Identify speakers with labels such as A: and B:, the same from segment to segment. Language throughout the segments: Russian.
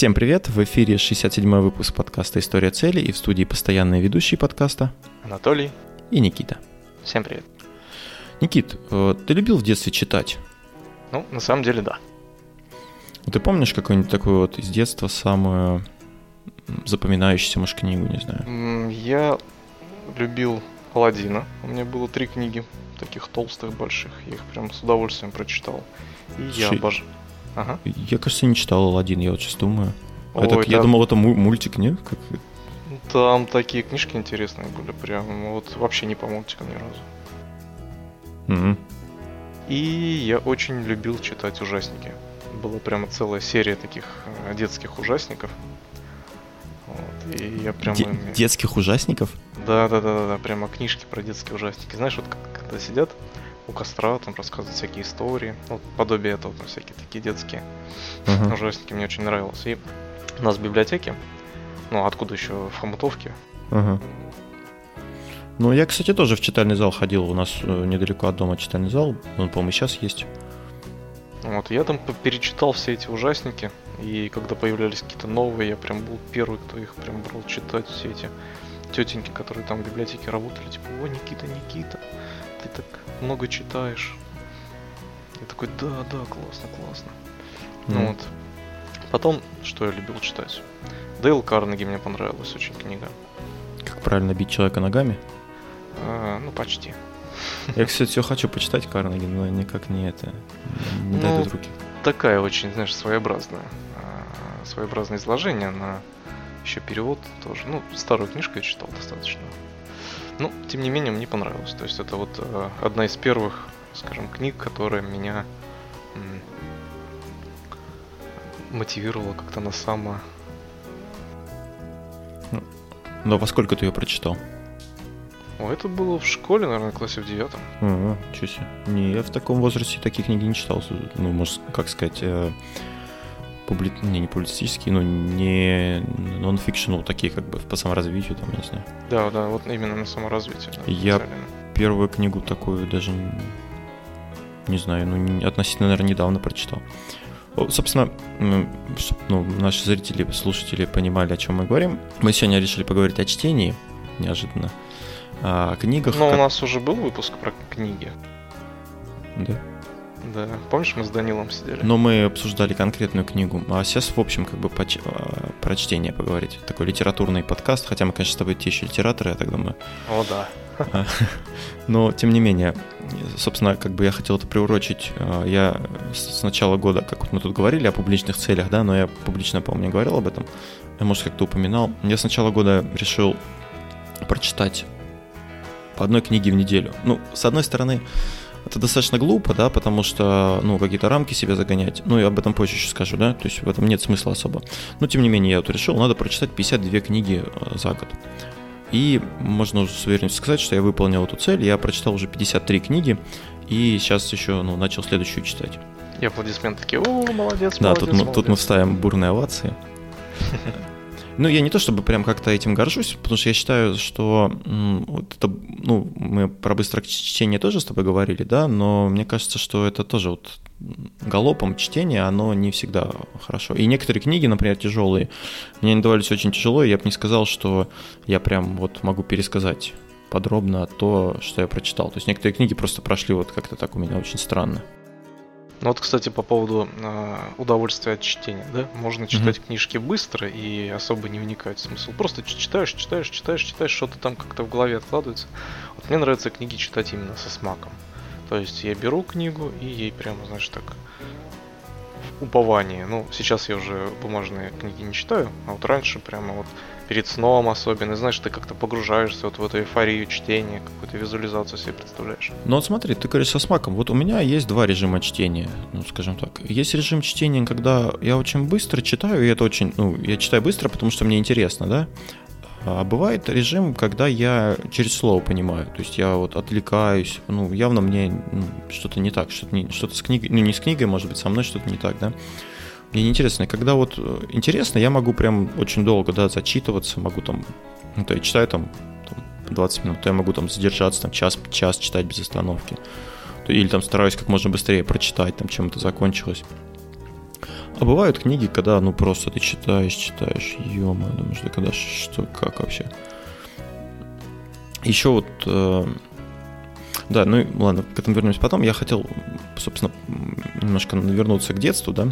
A: Всем привет! В эфире 67-й выпуск подкаста «История цели» и в студии постоянные ведущие подкаста
B: Анатолий
A: и Никита.
B: Всем привет.
A: Никит, э, ты любил в детстве читать?
B: Ну, на самом деле, да.
A: Ты помнишь какую-нибудь такую вот из детства самую запоминающуюся, может, книгу, не знаю?
B: Я любил Аладдина. У меня было три книги, таких толстых, больших. Я их прям с удовольствием прочитал. И Слушай, я обожаю.
A: Ага. Я, кажется, не читал Алладин, я вот сейчас думаю. Ой, это, Я думал, это мультик, нет? Как...
B: Там такие книжки интересные были, прям вот вообще не по мультикам ни разу.
A: Угу.
B: И я очень любил читать ужасники. Была прямо целая серия таких э, детских ужасников.
A: Вот, и я прям... Де- детских ужасников?
B: Да, да, да, да, да, прямо книжки про детские ужасники. Знаешь, вот когда сидят у костра, там рассказывать всякие истории, ну, подобие этого, там всякие такие детские uh-huh. ужастики мне очень нравилось. И у нас в библиотеке, ну, откуда еще, в Хомутовке.
A: Uh-huh. Ну, я, кстати, тоже в читальный зал ходил, у нас э, недалеко от дома читальный зал, он, по-моему, сейчас есть.
B: Вот, я там перечитал все эти ужасники, и когда появлялись какие-то новые, я прям был первый, кто их прям брал читать, все эти тетеньки, которые там в библиотеке работали, типа, о, Никита, Никита, ты так много читаешь. Я такой, да, да, классно, классно. Mm. Ну вот. Потом, что я любил читать? Дейл Карнеги мне понравилась очень книга.
A: Как правильно бить человека ногами?
B: А, ну, почти.
A: Я, кстати, все хочу почитать Карнеги, но никак не это, не ну, дойдут руки.
B: Такая очень, знаешь, своеобразная. А, своеобразное изложение на еще перевод тоже. Ну, старую книжку я читал достаточно. Ну, тем не менее, мне понравилось. То есть это вот э, одна из первых, скажем, книг, которая меня м- мотивировала как-то на само...
A: Ну, но во сколько ты ее прочитал?
B: О, это было в школе, наверное, в классе в девятом.
A: Ага, себе. Не, я в таком возрасте такие книги не читал. Ну, может, как сказать, э, публи... не, не публицистические, но не нон-фикшн, ну, такие как бы по саморазвитию, там, не знаю.
B: Да, да, вот именно на саморазвитие. Да,
A: Я специально. первую книгу такую даже, не знаю, ну, относительно, наверное, недавно прочитал. Собственно, чтобы ну, наши зрители, слушатели понимали, о чем мы говорим, мы сегодня решили поговорить о чтении, неожиданно, о книгах.
B: Но как... у нас уже был выпуск про книги.
A: Да.
B: Да, помнишь, мы с Данилом сидели?
A: Но мы обсуждали конкретную книгу. А сейчас, в общем, как бы по, а, про чтение поговорить. Такой литературный подкаст, хотя мы, конечно, с тобой те еще литераторы, я так думаю.
B: О, да. А,
A: но, тем не менее, собственно, как бы я хотел это приурочить. А, я с начала года, как вот мы тут говорили о публичных целях, да, но я публично, по-моему, не говорил об этом. Я, может, как-то упоминал. Я с начала года решил прочитать по одной книге в неделю. Ну, с одной стороны, это достаточно глупо, да, потому что, ну, какие-то рамки себе загонять. Ну, я об этом позже еще скажу, да, то есть в этом нет смысла особо. Но, тем не менее, я вот решил, надо прочитать 52 книги э, за год. И можно уже с уверенностью сказать, что я выполнил эту цель, я прочитал уже 53 книги, и сейчас еще, ну, начал следующую читать.
B: И аплодисменты такие, о, молодец,
A: да,
B: молодец,
A: тут, молодец. тут мы вставим бурные овации. Ну, я не то чтобы прям как-то этим горжусь, потому что я считаю, что вот это, ну, мы про быстрое чтение тоже с тобой говорили, да, но мне кажется, что это тоже вот галопом чтение, оно не всегда хорошо. И некоторые книги, например, тяжелые, мне не давались очень тяжело, и я бы не сказал, что я прям вот могу пересказать подробно то, что я прочитал. То есть некоторые книги просто прошли вот как-то так у меня очень странно.
B: Ну вот, кстати, по поводу э, удовольствия от чтения, да, можно читать mm-hmm. книжки быстро и особо не вникать в смысл. Просто читаешь, читаешь, читаешь, читаешь, что-то там как-то в голове откладывается. Вот мне нравится книги читать именно со смаком. То есть я беру книгу и ей прямо, знаешь, так упование. Ну, сейчас я уже бумажные книги не читаю, а вот раньше прямо вот перед сном особенно, знаешь, ты как-то погружаешься вот в эту эйфорию чтения, какую-то визуализацию себе представляешь.
A: Ну вот смотри, ты говоришь со смаком. Вот у меня есть два режима чтения, ну скажем так. Есть режим чтения, когда я очень быстро читаю, и это очень, ну, я читаю быстро, потому что мне интересно, да. А бывает режим, когда я через слово понимаю, то есть я вот отвлекаюсь, ну, явно мне ну, что-то не так, что-то, не, что-то с книгой, ну, не с книгой, может быть, со мной что-то не так, да. Мне неинтересно. Когда вот э, интересно, я могу прям очень долго, да, зачитываться, могу там, ну, то я читаю там, там 20 минут, то я могу там задержаться, там час, час читать без остановки. Или там стараюсь как можно быстрее прочитать, там, чем это закончилось. А бывают книги, когда, ну, просто ты читаешь, читаешь, ё думаешь, да когда, что, как вообще? Еще вот, э, да, ну, ладно, к этому вернемся потом. Я хотел, собственно, немножко вернуться к детству, да,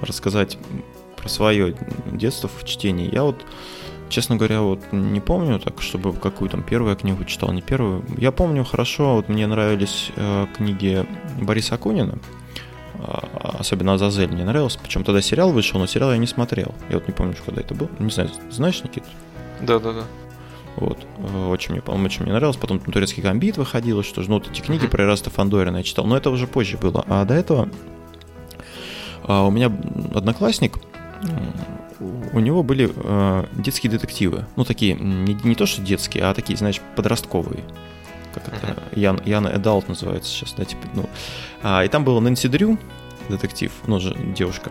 A: рассказать про свое детство в чтении. Я вот, честно говоря, вот не помню так, чтобы какую там первую книгу читал, не первую. Я помню хорошо, вот мне нравились э, книги Бориса Акунина, а, особенно Азазель мне нравился, причем тогда сериал вышел, но сериал я не смотрел. Я вот не помню, когда это был. Не знаю, знаешь, Никит?
B: Да, да, да.
A: Вот. Э, очень мне, по-моему, очень мне нравилось. Потом турецкий гамбит выходило, что же, ну, вот эти книги про Ираста Фандорина я читал. Но это уже позже было. А до этого а, у меня одноклассник, у него были э, детские детективы. Ну, такие, не, не то что детские, а такие, знаешь, подростковые. Как это? Ян, Яна Эдалт называется сейчас, да, типа, ну. А, и там был Нэнси Дрю, детектив, ну, же девушка.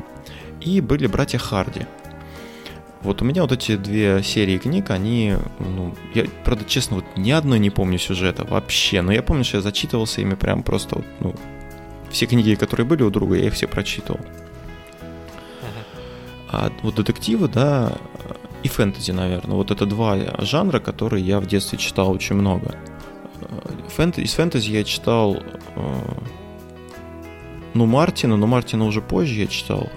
A: И были братья Харди. Вот у меня вот эти две серии книг, они, ну, я, правда, честно, вот ни одной не помню сюжета вообще, но я помню, что я зачитывался ими прям просто, вот, ну, все книги, которые были у друга, я их все прочитывал. А вот детективы, да, и фэнтези, наверное, вот это два жанра, которые я в детстве читал очень много. Фэнтези, из фэнтези я читал, э, ну, Мартина, но Мартина уже позже я читал,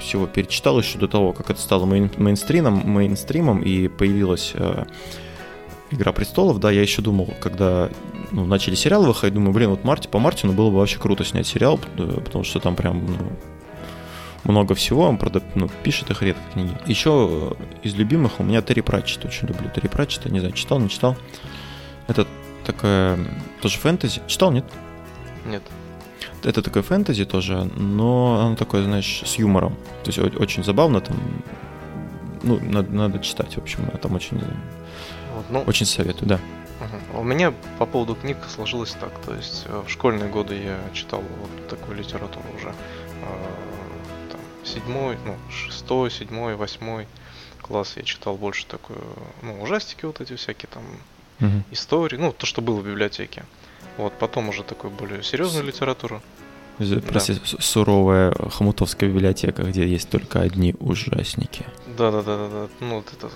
A: всего перечитал еще до того, как это стало мейн, мейнстримом, мейнстримом и появилась э, Игра престолов, да, я еще думал, когда ну, начали сериалы выходить, думаю, блин, вот Марти, по Мартину было бы вообще круто снять сериал, э, потому что там прям ну, много всего, он правда, ну, пишет их редко книги. Еще из любимых у меня Терри Пратчет, очень люблю Терри Пратчета, не знаю, читал, не читал. Это такая тоже фэнтези. Читал, нет?
B: Нет
A: это такое фэнтези тоже, но оно такое, знаешь, с юмором. То есть очень забавно там. Ну, надо, надо читать, в общем, там очень, вот, ну, очень советую, да.
B: У меня по поводу книг сложилось так, то есть э, в школьные годы я читал вот такую литературу уже. Э, там, седьмой, ну, шестой, седьмой, восьмой класс я читал больше такую, ну, ужастики вот эти всякие там, угу. истории, ну, то, что было в библиотеке. Вот, потом уже такую более серьезную литературу.
A: Прости, да. суровая хомутовская библиотека, где есть только одни ужасники.
B: Да, да, да, да, да. Ну, вот это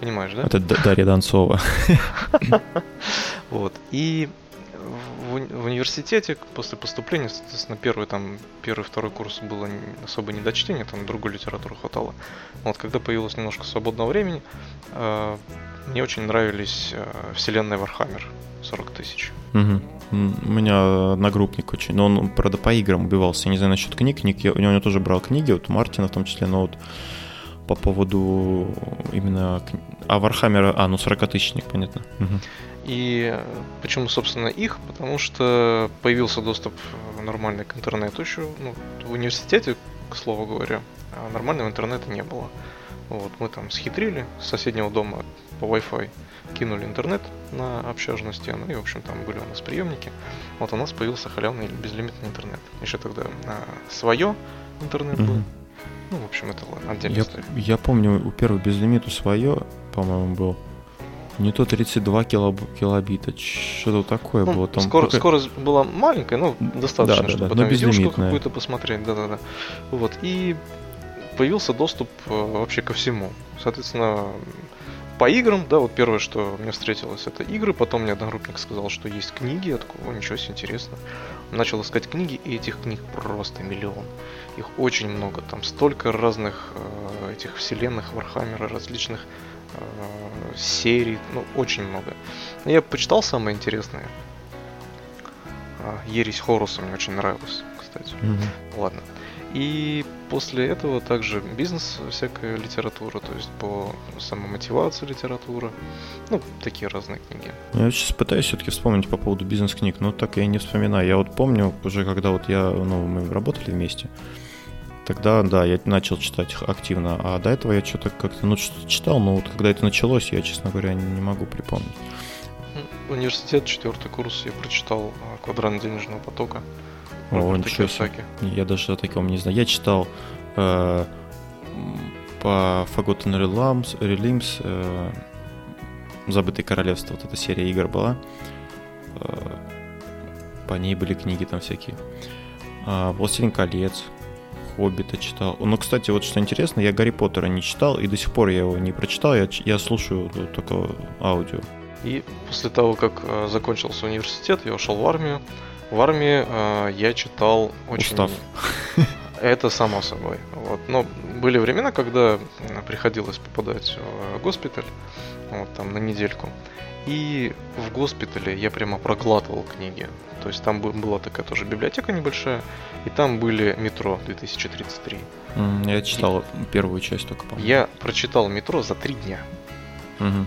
B: понимаешь, да?
A: Это Дарья Донцова.
B: Вот. И в, университете после поступления, соответственно, первый там, первый, второй курс было особо не до чтения, там другую литературу хватало. Вот, когда появилось немножко свободного времени, э, мне очень нравились э, вселенная Warhammer 40 тысяч.
A: Угу. У меня одногруппник очень, но он, правда, по играм убивался. Я не знаю насчет книг, книг я у него тоже брал книги, вот Мартина в том числе, но вот по поводу именно... А Warhammer а, а, ну 40-тысячник, понятно. Угу.
B: И почему, собственно, их? Потому что появился доступ нормальный к интернету еще, ну, в университете, к слову говоря, а нормального интернета не было. Вот, мы там схитрили с соседнего дома по Wi-Fi кинули интернет на общажную стену, и, в общем, там были у нас приемники. Вот у нас появился халявный безлимитный интернет. Еще тогда на свое интернет mm-hmm. был. Ну, в общем, это ладно, отдельная
A: я,
B: история.
A: Я помню, у первого безлимиту свое, по-моему, был. Не то 32 килоб... килобита, что-то такое ну, было. Там
B: скоро, только... Скорость была маленькая, но достаточно, да, да, чтобы да, там видюшку какую-то посмотреть. Да-да-да. Вот. И появился доступ э, вообще ко всему. Соответственно, по играм, да, вот первое, что мне встретилось, это игры, потом мне одногруппник сказал, что есть книги, я такой, о, ничего себе, интересно. Начал искать книги, и этих книг просто миллион. Их очень много, там столько разных э, этих вселенных Warhammer а, различных э, серий, ну, очень много. Я почитал самое интересное. Э, Ересь Хоруса мне очень нравилось, кстати. Mm-hmm. Ладно. И после этого также бизнес, всякая литература, то есть по самомотивации литература, ну, такие разные книги.
A: Я сейчас пытаюсь все-таки вспомнить по поводу бизнес-книг, но так я не вспоминаю. Я вот помню уже, когда вот я, ну, мы работали вместе, тогда, да, я начал читать активно, а до этого я что-то как-то, ну, что-то читал, но вот когда это началось, я, честно говоря, не могу припомнить.
B: Университет, четвертый курс, я прочитал а, «Квадрант денежного потока».
A: О, ничего себе. Я даже о таком не знаю. Я читал э, по Forgotten Realms, Realms э, Забытое королевство, вот эта серия игр была. Э, по ней были книги там всякие. Э, Властелин колец. Хоббита читал. Ну, кстати, вот что интересно, я Гарри Поттера не читал, и до сих пор я его не прочитал, я, я слушаю только аудио.
B: И после того, как э, закончился университет, я ушел в армию. В армии э, я читал очень...
A: Устав.
B: Это само собой. Вот. Но были времена, когда приходилось попадать в госпиталь, вот, там на недельку. И в госпитале я прямо проглатывал книги. То есть там была такая тоже библиотека небольшая, и там были метро 2033.
A: Я читал и первую часть только,
B: по Я прочитал метро за три дня.
A: Угу.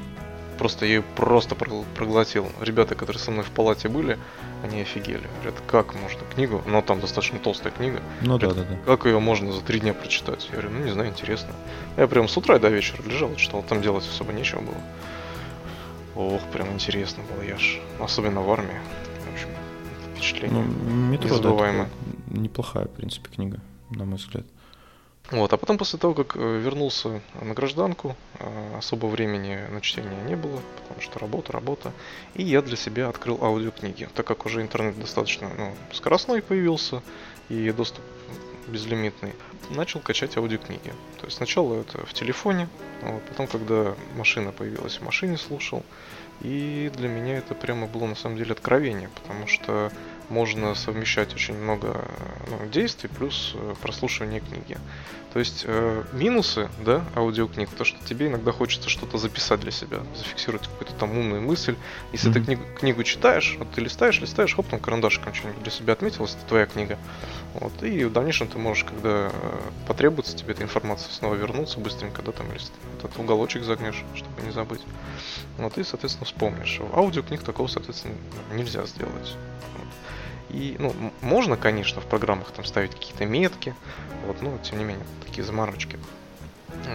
B: Просто я ее просто проглотил. Ребята, которые со мной в палате были, они офигели. Говорят, как можно книгу, но там достаточно толстая книга.
A: Ну Говорят, да, да, да.
B: Как ее можно за три дня прочитать? Я говорю, ну не знаю, интересно. Я прям с утра до вечера лежал, читал, там делать особо нечего было. Ох, прям интересно было, я ж. Особенно в армии. В общем, впечатление.
A: Ну, метро, незабываемое. Да, неплохая, в принципе, книга, на мой взгляд.
B: Вот, а потом после того, как э, вернулся на гражданку, э, особо времени на чтение не было, потому что работа, работа. И я для себя открыл аудиокниги, так как уже интернет достаточно ну, скоростной появился и доступ безлимитный. Начал качать аудиокниги. То есть сначала это в телефоне, вот, потом, когда машина появилась, в машине слушал. И для меня это прямо было на самом деле откровение, потому что можно совмещать очень много ну, действий плюс э, прослушивание книги. То есть э, минусы, да, аудиокниг, то, что тебе иногда хочется что-то записать для себя, зафиксировать какую-то там умную мысль. Если mm-hmm. ты книгу, книгу читаешь, вот ты листаешь, листаешь, хоп, там карандашиком что-нибудь для себя отметилось, это твоя книга. Вот, и в дальнейшем ты можешь, когда э, потребуется тебе эта информация, снова вернуться быстренько, да, там, или этот уголочек загнешь, чтобы не забыть. Вот, и, соответственно, вспомнишь. Аудиокниг такого, соответственно, нельзя сделать. И, ну, можно, конечно, в программах там ставить какие-то метки, вот, но тем не менее, такие заморочки.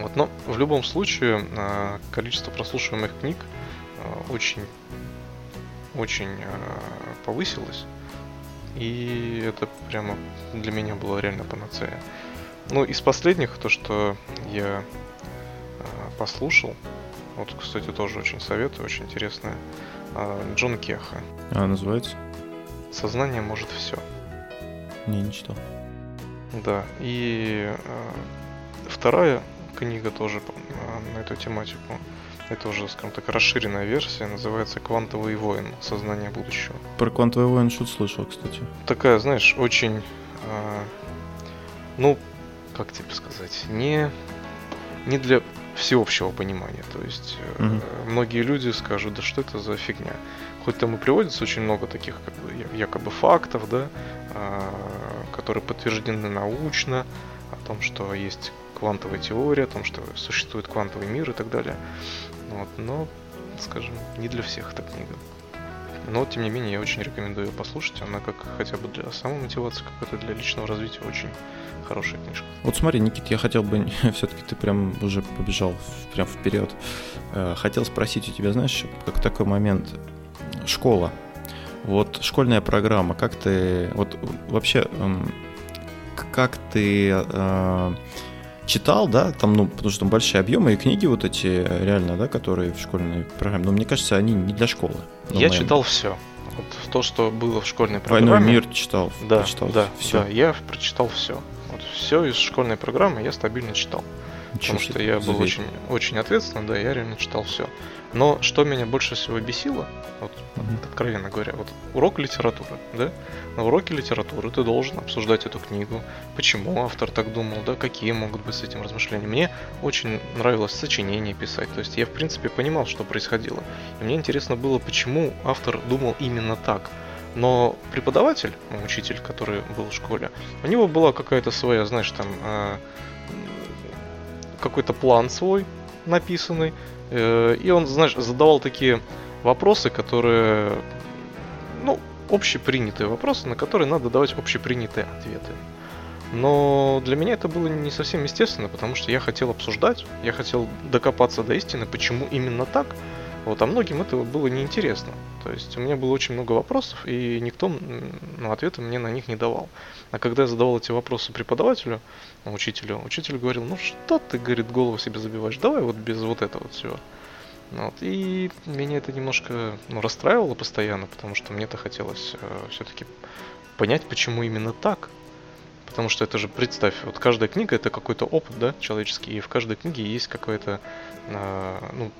B: Вот, но в любом случае а, количество прослушиваемых книг а, очень, очень а, повысилось. И это прямо для меня было реально панацея. Ну, из последних, то, что я послушал, вот, кстати, тоже очень советую, очень интересное, Джон Кеха.
A: А, называется?
B: Сознание может все.
A: Не, не читал.
B: Да, и э, вторая книга тоже э, на эту тематику. Это уже, скажем так, расширенная версия, называется «Квантовый воин. Сознание будущего».
A: Про «Квантовый воин» что-то слышал, кстати.
B: Такая, знаешь, очень, э, ну, как тебе сказать, не, не для всеобщего понимания. То есть угу. многие люди скажут, да что это за фигня. Хоть там и приводится очень много таких как бы, якобы фактов, да, а, которые подтверждены научно, о том, что есть квантовая теория, о том, что существует квантовый мир и так далее. Вот, но, скажем, не для всех эта книга. Но, тем не менее, я очень рекомендую ее послушать. Она как хотя бы для самомотивации, какой-то для личного развития очень хорошая книжка.
A: Вот смотри, Никит, я хотел бы, все-таки ты прям уже побежал прям вперед. Э, хотел спросить у тебя, знаешь, как такой момент, школа. Вот школьная программа, как ты, вот вообще, эм, как ты э, читал, да, там, ну, потому что там большие объемы и книги вот эти реально, да, которые в школьной программе, но мне кажется, они не для школы.
B: Я моем... читал все. Вот то, что было в школьной программе.
A: Войну мир читал.
B: Да, прочитал да, все. да, я прочитал все. Все из школьной программы я стабильно читал. Ничего потому что я был очень, очень ответственный, да, я реально читал все. Но что меня больше всего бесило, вот, mm-hmm. откровенно говоря, вот урок литературы, да? На уроке литературы ты должен обсуждать эту книгу, почему автор так думал, да, какие могут быть с этим размышления. Мне очень нравилось сочинение писать, то есть я, в принципе, понимал, что происходило. И мне интересно было, почему автор думал именно так. Но преподаватель, ну, учитель, который был в школе, у него была какая-то своя, знаешь, там, э, какой-то план свой написанный, Э, и он, знаешь, задавал такие вопросы, которые, ну, общепринятые вопросы, на которые надо давать общепринятые ответы. Но для меня это было не совсем естественно, потому что я хотел обсуждать, я хотел докопаться до истины, почему именно так. Вот, а многим это было неинтересно. То есть у меня было очень много вопросов, и никто ну, ответа мне на них не давал. А когда я задавал эти вопросы преподавателю, учителю, учитель говорил, ну что ты, говорит, голову себе забиваешь, давай вот без вот этого вот всего. Вот. И меня это немножко ну, расстраивало постоянно, потому что мне-то хотелось э, все-таки понять, почему именно так. Потому что это же, представь, вот каждая книга это какой-то опыт, да, человеческий, и в каждой книге есть какое-то, э, ну,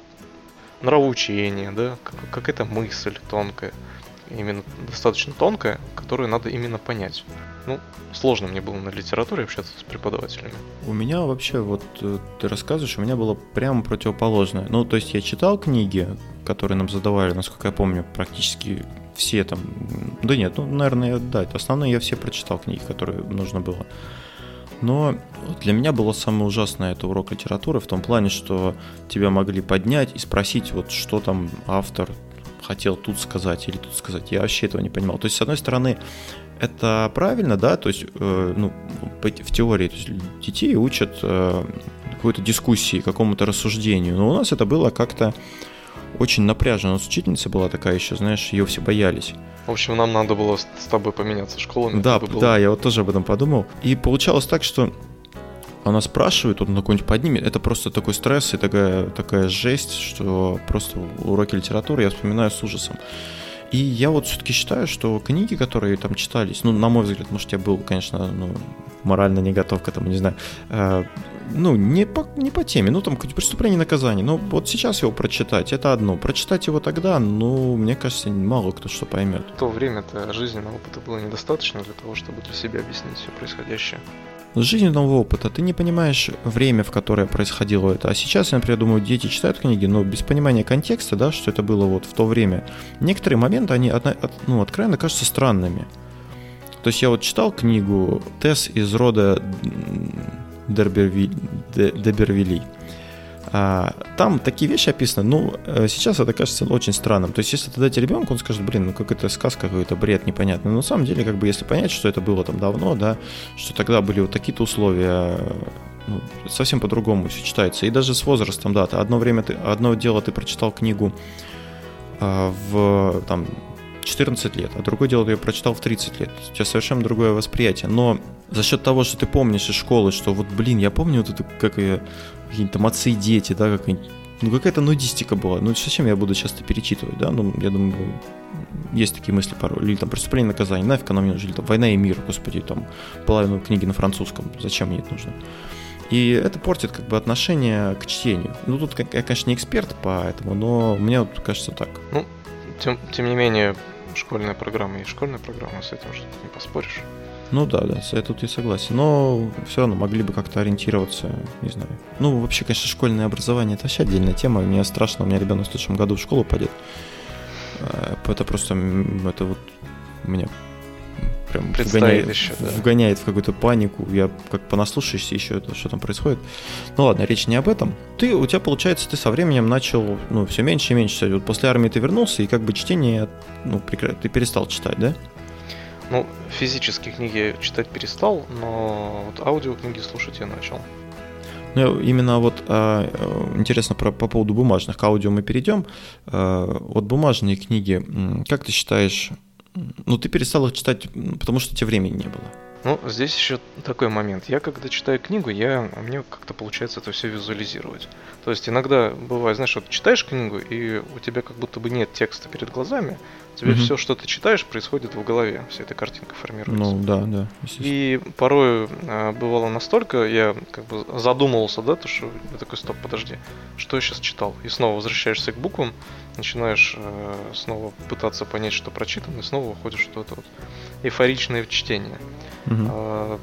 B: нравоучение, да, какая-то мысль тонкая, именно достаточно тонкая, которую надо именно понять. Ну, сложно мне было на литературе общаться с преподавателями.
A: У меня вообще, вот э, ты рассказываешь, у меня было прямо противоположное. Ну, то есть я читал книги, которые нам задавали, насколько я помню, практически все там... Да нет, ну, наверное, да, основные я все прочитал книги, которые нужно было. Но для меня было самое ужасное это урок литературы в том плане, что тебя могли поднять и спросить, вот что там автор хотел тут сказать или тут сказать. Я вообще этого не понимал. То есть, с одной стороны, это правильно, да, то есть, э, ну, в теории, то есть детей учат э, какой-то дискуссии, какому-то рассуждению, но у нас это было как-то очень напряженно. У нас учительница была такая еще, знаешь, ее все боялись.
B: В общем, нам надо было с тобой поменяться школами.
A: Да, было... да, я вот тоже об этом подумал. И получалось так, что она спрашивает, он на какой-нибудь поднимет. Это просто такой стресс и такая, такая жесть, что просто уроки литературы я вспоминаю с ужасом. И я вот все-таки считаю, что книги, которые там читались, ну, на мой взгляд, может, я был, конечно, ну, морально не готов к этому, не знаю, э, ну, не по, не по теме, ну, там, преступление и наказание. Но вот сейчас его прочитать, это одно. Прочитать его тогда, ну, мне кажется, мало кто что поймет.
B: В то время-то жизненного опыта было недостаточно для того, чтобы для себя объяснить все происходящее
A: с жизненного опыта ты не понимаешь время, в которое происходило это. А сейчас, я, например, думаю, дети читают книги, но без понимания контекста, да, что это было вот в то время. Некоторые моменты, они ну, откровенно кажутся странными. То есть я вот читал книгу «Тесс из рода Дебервилей». А, там такие вещи описаны, ну, э, сейчас это кажется очень странным. То есть, если это дать ребенку, он скажет, блин, ну какая-то сказка, какой-то бред непонятный. Но на самом деле, как бы, если понять, что это было там давно, да, что тогда были вот такие-то условия, ну, совсем по-другому все читается. И даже с возрастом, да, одно время, ты, одно дело ты прочитал книгу а, в, там, 14 лет, а другое дело, ты ее прочитал в 30 лет. У тебя совершенно другое восприятие. Но за счет того, что ты помнишь из школы, что вот, блин, я помню вот это, как я какие-нибудь там отцы и дети, да, как ну какая-то нудистика была. Ну зачем я буду часто перечитывать, да? Ну, я думаю, есть такие мысли порой. Или там преступление наказание, нафиг оно мне нужно, или там война и мир, господи, там половину книги на французском, зачем мне это нужно? И это портит как бы отношение к чтению. Ну тут я, конечно, не эксперт по этому, но мне вот кажется так.
B: Ну, тем, тем не менее, школьная программа есть школьная программа, с этим же не поспоришь.
A: Ну да, да, я тут и согласен. Но все равно могли бы как-то ориентироваться, не знаю. Ну, вообще, конечно, школьное образование это вообще отдельная тема. Мне страшно, у меня ребенок в следующем году в школу пойдет. Э, это просто, это вот меня прям вгоняет, еще, да. вгоняет в какую-то панику. Я как понаслушаешься еще, это, что там происходит. Ну ладно, речь не об этом. Ты, у тебя получается, ты со временем начал, ну, все меньше и меньше. Вот после армии ты вернулся, и как бы чтение, ну, ты перестал читать, да?
B: Ну, физические книги читать перестал, но вот аудиокниги слушать я начал.
A: Ну, именно вот а, интересно про, по поводу бумажных. К аудио мы перейдем. А, вот бумажные книги, как ты считаешь, ну, ты перестал их читать, потому что тебе времени не было?
B: Ну, здесь еще такой момент. Я когда читаю книгу, я, мне как-то получается это все визуализировать. То есть иногда бывает, знаешь, вот читаешь книгу, и у тебя как будто бы нет текста перед глазами, Тебе угу. все, что ты читаешь, происходит в голове. Вся эта картинка формируется.
A: Ну да, да.
B: И порой э, бывало настолько, я как бы задумывался, да, то что я такой, стоп, подожди, что я сейчас читал? И снова возвращаешься к буквам, начинаешь э, снова пытаться понять, что прочитано, и снова уходишь в это вот эйфоричное чтение. Угу. Э,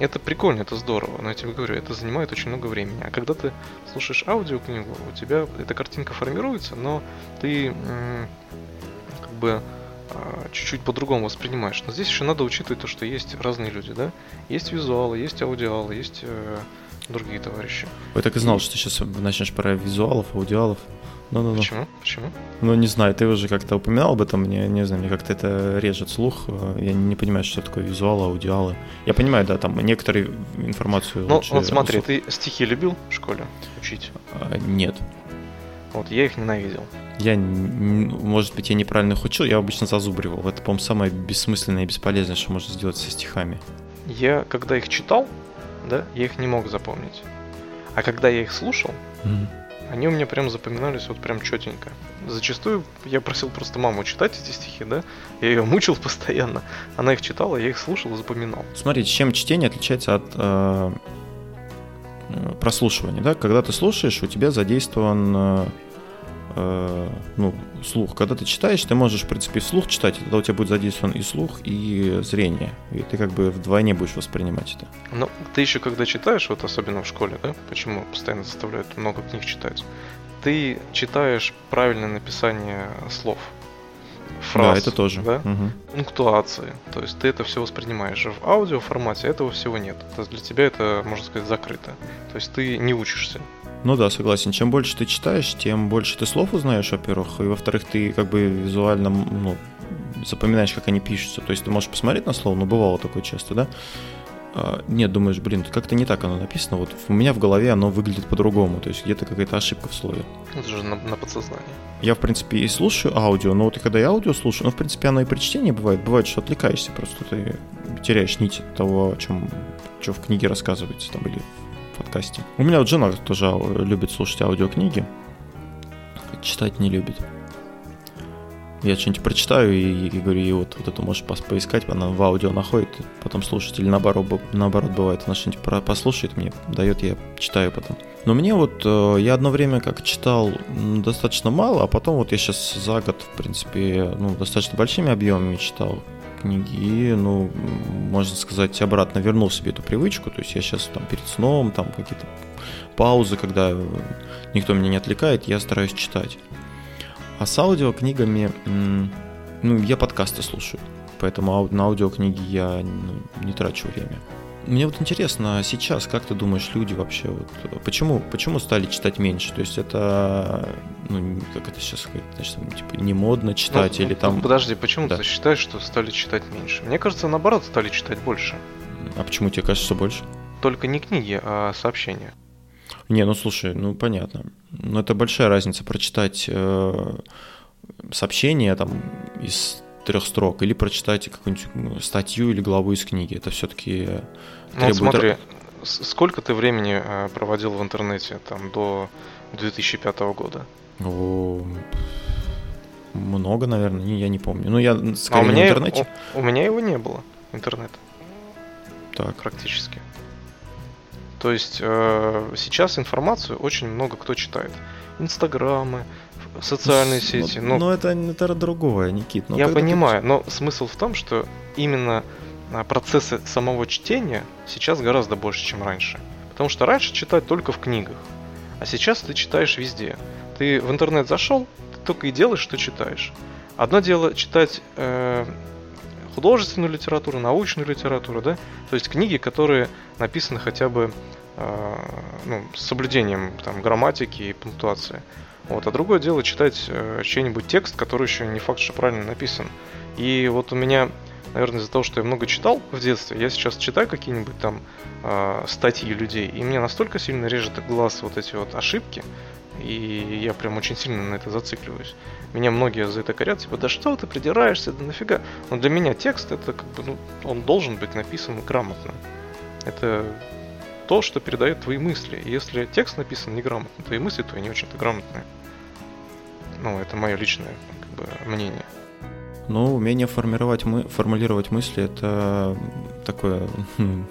B: это прикольно, это здорово, но я тебе говорю, это занимает очень много времени. А когда ты слушаешь аудиокнигу, у тебя эта картинка формируется, но ты бы а, чуть-чуть по-другому воспринимаешь. Но здесь еще надо учитывать то, что есть разные люди, да? Есть визуалы, есть аудиалы, есть э, другие товарищи.
A: Я так и знал, что ты сейчас начнешь про визуалов, аудиалов.
B: Ну, ну, ну. Почему? Почему?
A: Ну, не знаю, ты уже как-то упоминал об этом, мне, не знаю, мне как-то это режет слух. Я не понимаю, что такое визуал, аудиалы. Я понимаю, да, там некоторые информацию
B: Ну, вот смотри, ты стихи любил в школе учить?
A: А, нет.
B: Вот, я их ненавидел.
A: Я, может быть, я неправильно их учил, я обычно зазубривал. Это, по-моему, самое бессмысленное и бесполезное, что можно сделать со стихами.
B: Я, когда их читал, да, я их не мог запомнить. А когда я их слушал, mm-hmm. Они у меня прям запоминались вот прям четенько. Зачастую я просил просто маму читать эти стихи, да, я ее мучил постоянно, она их читала, я их слушал и запоминал.
A: Смотрите, чем чтение отличается от э, прослушивания, да? Когда ты слушаешь, у тебя задействован э, ну, слух. Когда ты читаешь, ты можешь, в принципе, вслух читать, тогда у тебя будет задействован и слух, и зрение. И ты как бы вдвойне будешь воспринимать это.
B: Ну, ты еще когда читаешь, вот особенно в школе, да, почему постоянно заставляют много книг читать, ты читаешь правильное написание слов.
A: Фраз, да, это тоже.
B: Да? Угу. Пунктуации. То есть ты это все воспринимаешь. В аудио формате этого всего нет. То есть для тебя это, можно сказать, закрыто. То есть ты не учишься.
A: Ну да, согласен. Чем больше ты читаешь, тем больше ты слов узнаешь, во-первых, и во-вторых, ты как бы визуально ну, запоминаешь, как они пишутся. То есть ты можешь посмотреть на слово, ну бывало такое часто, да? А, нет, думаешь, блин, как-то не так оно написано. Вот у меня в голове оно выглядит по-другому. То есть где-то какая-то ошибка в слове.
B: Это же на, на подсознании.
A: Я, в принципе, и слушаю аудио, но вот и когда я аудио слушаю, ну, в принципе, оно и при чтении бывает. Бывает, что отвлекаешься, просто ты теряешь нить того, о чем что в книге рассказывается там или подкасте. У меня вот жена тоже любит слушать аудиокниги, читать не любит. Я что-нибудь прочитаю и, и говорю, и вот, вот это можешь поискать, она в аудио находит, потом слушать, или наоборот, наоборот бывает, она что-нибудь послушает мне, дает, я читаю потом. Но мне вот, э, я одно время как читал достаточно мало, а потом вот я сейчас за год, в принципе, ну, достаточно большими объемами читал книги и, ну, можно сказать, обратно вернул себе эту привычку. То есть я сейчас там перед сном, там какие-то паузы, когда никто меня не отвлекает, я стараюсь читать. А с аудиокнигами, ну, я подкасты слушаю, поэтому на аудиокниги я ну, не трачу время. Мне вот интересно, сейчас, как ты думаешь, люди вообще, вот, почему, почему стали читать меньше? То есть это, ну, как это сейчас сказать, значит, типа, не модно читать ну, или там...
B: Подожди, почему да. ты считаешь, что стали читать меньше? Мне кажется, наоборот, стали читать больше.
A: А почему тебе кажется, больше?
B: Только не книги, а сообщения.
A: Не, ну слушай, ну понятно. Но это большая разница прочитать э, сообщение там из трех строк или прочитать какую-нибудь ну, статью или главу из книги. Это все-таки
B: ну, требует... смотри, сколько ты времени э, проводил в интернете там до 2005 года?
A: О, много, наверное, я не помню. Ну, я скорее
B: а у меня,
A: в интернете.
B: У, у меня его не было, интернета.
A: Так.
B: Практически. То есть э, сейчас информацию очень много кто читает. Инстаграмы, социальные ну, сети.
A: Но, но это, это другое, Никит.
B: Но я понимаю, ты... но смысл в том, что именно а, процессы самого чтения сейчас гораздо больше, чем раньше. Потому что раньше читать только в книгах, а сейчас ты читаешь везде. Ты в интернет зашел, ты только и делаешь, что читаешь. Одно дело читать э, художественную литературу, научную литературу, да, то есть книги, которые написаны хотя бы э, ну, с соблюдением там, грамматики и пунктуации. Вот. А другое дело читать э, чей-нибудь текст, который еще не факт, что правильно написан. И вот у меня, наверное, из-за того, что я много читал в детстве, я сейчас читаю какие-нибудь там э, статьи людей, и мне настолько сильно режет глаз вот эти вот ошибки, и я прям очень сильно на это зацикливаюсь. Меня многие за это корят, типа, да что ты придираешься, да нафига? Но для меня текст, это как бы, ну, он должен быть написан грамотно. Это то, что передает твои мысли. И если текст написан неграмотно, твои мысли твои не очень-то грамотные. Ну, это мое личное как бы, мнение.
A: Ну, умение формировать мы, формулировать мысли это такое хм,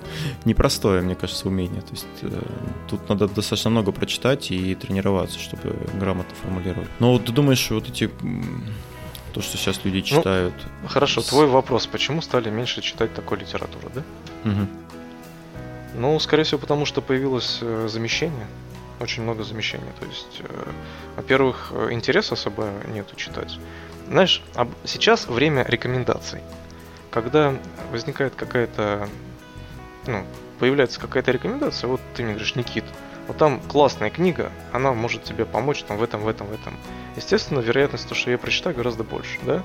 A: непростое, мне кажется, умение. То есть э, тут надо достаточно много прочитать и тренироваться, чтобы грамотно формулировать. Но вот ты думаешь, вот эти то, что сейчас люди ну, читают.
B: Ну, хорошо, с... твой вопрос: почему стали меньше читать такой литературы, да?
A: Угу.
B: Ну, скорее всего, потому что появилось э, замещение. Очень много замещения. То есть, э, во-первых, э, интереса особо нету читать. Знаешь, сейчас время рекомендаций. Когда возникает какая-то, ну, появляется какая-то рекомендация, вот ты мне говоришь, Никит, вот там классная книга, она может тебе помочь там в этом, в этом, в этом. Естественно, вероятность, то, что я прочитаю, гораздо больше, да? Mm-hmm.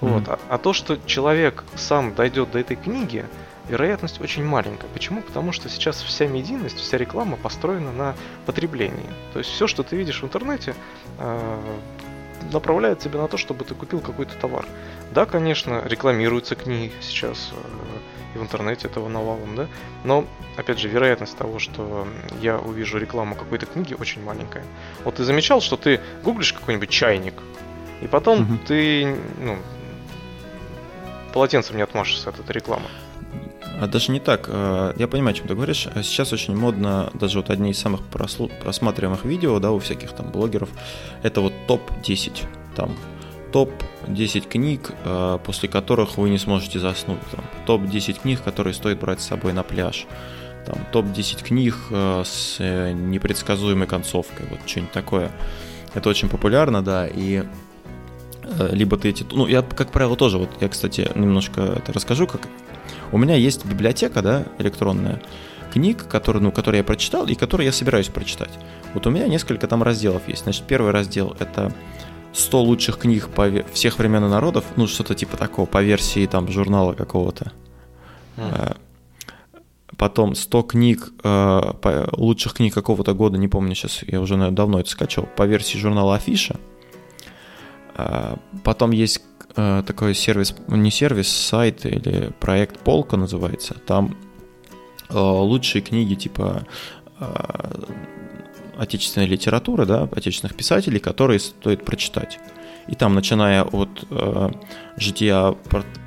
B: Вот. А, а то, что человек сам дойдет до этой книги, вероятность очень маленькая. Почему? Потому что сейчас вся медийность, вся реклама построена на потреблении. То есть все, что ты видишь в интернете, э, направляет тебя на то, чтобы ты купил какой-то товар. Да, конечно, рекламируются книги сейчас, э, и в интернете этого навалом, да. Но, опять же, вероятность того, что я увижу рекламу какой-то книги, очень маленькая. Вот ты замечал, что ты гуглишь какой-нибудь чайник, и потом угу. ты, ну, полотенцем не отмашешься от этой рекламы.
A: А даже не так. Э, я понимаю, о чем ты говоришь. А сейчас очень модно, даже вот одни из самых просматриваемых видео, да, у всяких там блогеров, это вот топ-10 там топ-10 книг, э, после которых вы не сможете заснуть. Там, топ-10 книг, которые стоит брать с собой на пляж. Там, топ-10 книг э, с непредсказуемой концовкой. Вот что-нибудь такое. Это очень популярно, да, и либо ты эти... Ну, я, как правило, тоже, вот я, кстати, немножко это расскажу, как у меня есть библиотека, да, электронная, книг, которые, ну, которые я прочитал и которые я собираюсь прочитать. Вот у меня несколько там разделов есть. Значит, первый раздел — это 100 лучших книг по всех времен и народов, ну, что-то типа такого, по версии там журнала какого-то. Mm. Потом 100 книг, э, лучших книг какого-то года, не помню сейчас, я уже наверное, давно это скачал, по версии журнала Афиша. Э, потом есть э, такой сервис, не сервис, сайт или проект Полка называется. Там э, лучшие книги типа э, отечественной литературы, да, отечественных писателей, которые стоит прочитать. И там, начиная от э, жития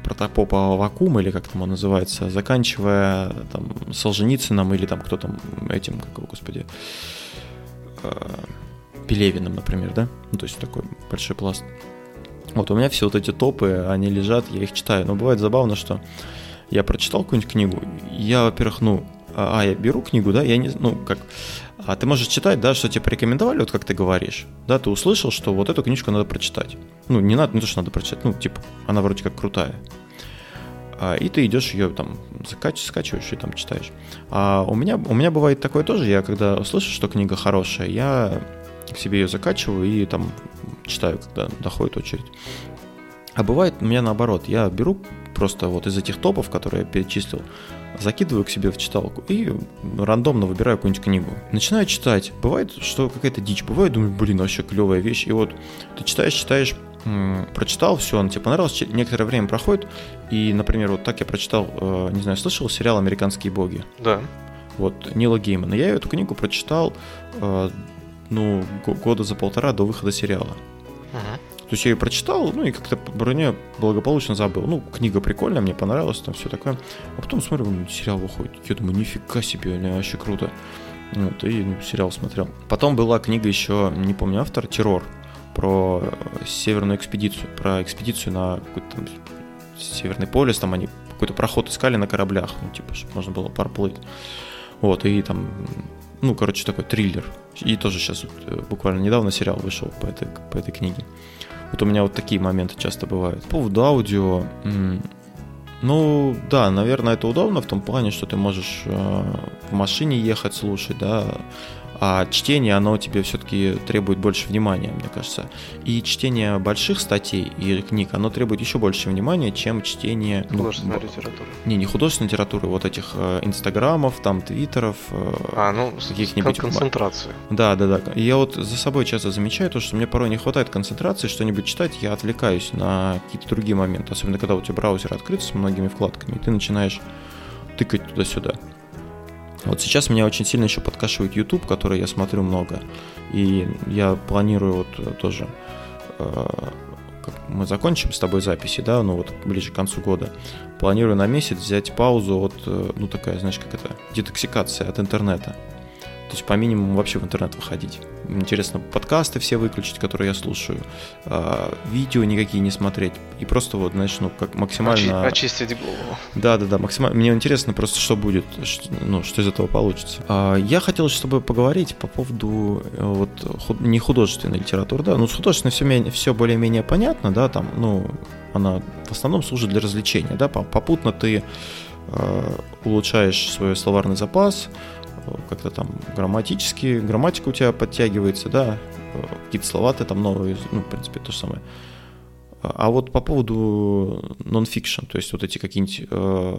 A: протопопа Вакума, или как там он называется, заканчивая там Солженицыным или там кто там этим, как его, господи, э, Пелевиным, например, да? Ну, то есть такой большой пласт. Вот у меня все вот эти топы, они лежат, я их читаю. Но бывает забавно, что я прочитал какую-нибудь книгу, я, во-первых, ну, а, а, я беру книгу, да, я не, ну, как, а ты можешь читать, да, что тебе порекомендовали, вот как ты говоришь, да, ты услышал, что вот эту книжку надо прочитать. Ну, не надо, не то, что надо прочитать, ну, типа, она вроде как крутая. А, и ты идешь ее там закач, скачиваешь и там читаешь. А у меня, у меня бывает такое тоже, я когда слышу, что книга хорошая, я себе ее закачиваю и там читаю, когда доходит очередь. А бывает у меня наоборот, я беру просто вот из этих топов, которые я перечислил, закидываю к себе в читалку и рандомно выбираю какую-нибудь книгу. Начинаю читать. Бывает, что какая-то дичь. Бывает, думаю, блин, вообще клевая вещь. И вот ты читаешь, читаешь, прочитал, все, он тебе понравилось, некоторое время проходит, и, например, вот так я прочитал, э, не знаю, слышал сериал «Американские боги»?
B: Да.
A: Вот, Нила Геймана. Я эту книгу прочитал э, ну, года за полтора до выхода сериала. Ага. То есть я ее прочитал, ну и как-то про нее благополучно забыл. Ну, книга прикольная, мне понравилась, там все такое. А потом смотрю, сериал выходит. Я думаю, нифига себе, не, вообще круто. Вот, и ну, сериал смотрел. Потом была книга еще, не помню автор, «Террор», про северную экспедицию, про экспедицию на какой-то там Северный полюс, там они какой-то проход искали на кораблях, ну, типа, чтобы можно было проплыть. Вот, и там ну, короче, такой триллер. И тоже сейчас вот, э, буквально недавно сериал вышел по этой, по этой книге. Вот у меня вот такие моменты часто бывают. По поводу аудио, ну, да, наверное, это удобно в том плане, что ты можешь э, в машине ехать, слушать, да, а чтение, оно тебе все-таки требует больше внимания, мне кажется. И чтение больших статей и книг, оно требует еще больше внимания, чем чтение...
B: Ну, художественной ну, литературы.
A: Не, не художественной литературы, вот этих э, инстаграмов, там, твиттеров, э,
B: а, ну, каких-нибудь... концентрации.
A: Да, да, да. И я вот за собой часто замечаю то, что мне порой не хватает концентрации, что-нибудь читать, я отвлекаюсь на какие-то другие моменты, особенно когда у тебя браузер открыт с многими вкладками, и ты начинаешь тыкать туда-сюда. Вот сейчас меня очень сильно еще подкашивает YouTube, который я смотрю много. И я планирую вот э, тоже, э, как мы закончим с тобой записи, да, ну вот ближе к концу года, планирую на месяц взять паузу от, э, ну такая, знаешь, как это, детоксикация от интернета. То есть по минимуму вообще в интернет выходить. Интересно подкасты все выключить, которые я слушаю, а, видео никакие не смотреть. И просто вот, знаешь, ну, как максимально...
B: Очи- очистить голову.
A: Да, да, да, максимально. Мне интересно просто, что будет, что, ну, что из этого получится. А, я хотел с тобой поговорить по поводу э, вот не художественной литературы, да. Ну, с художественной все, все более-менее понятно, да, там, ну, она в основном служит для развлечения, да, попутно ты э, улучшаешь свой словарный запас, как-то там грамматически, грамматика у тебя подтягивается, да, какие-то слова ты там новые, ну, в принципе, то же самое. А вот по поводу нон-фикшн, то есть вот эти какие-нибудь, э,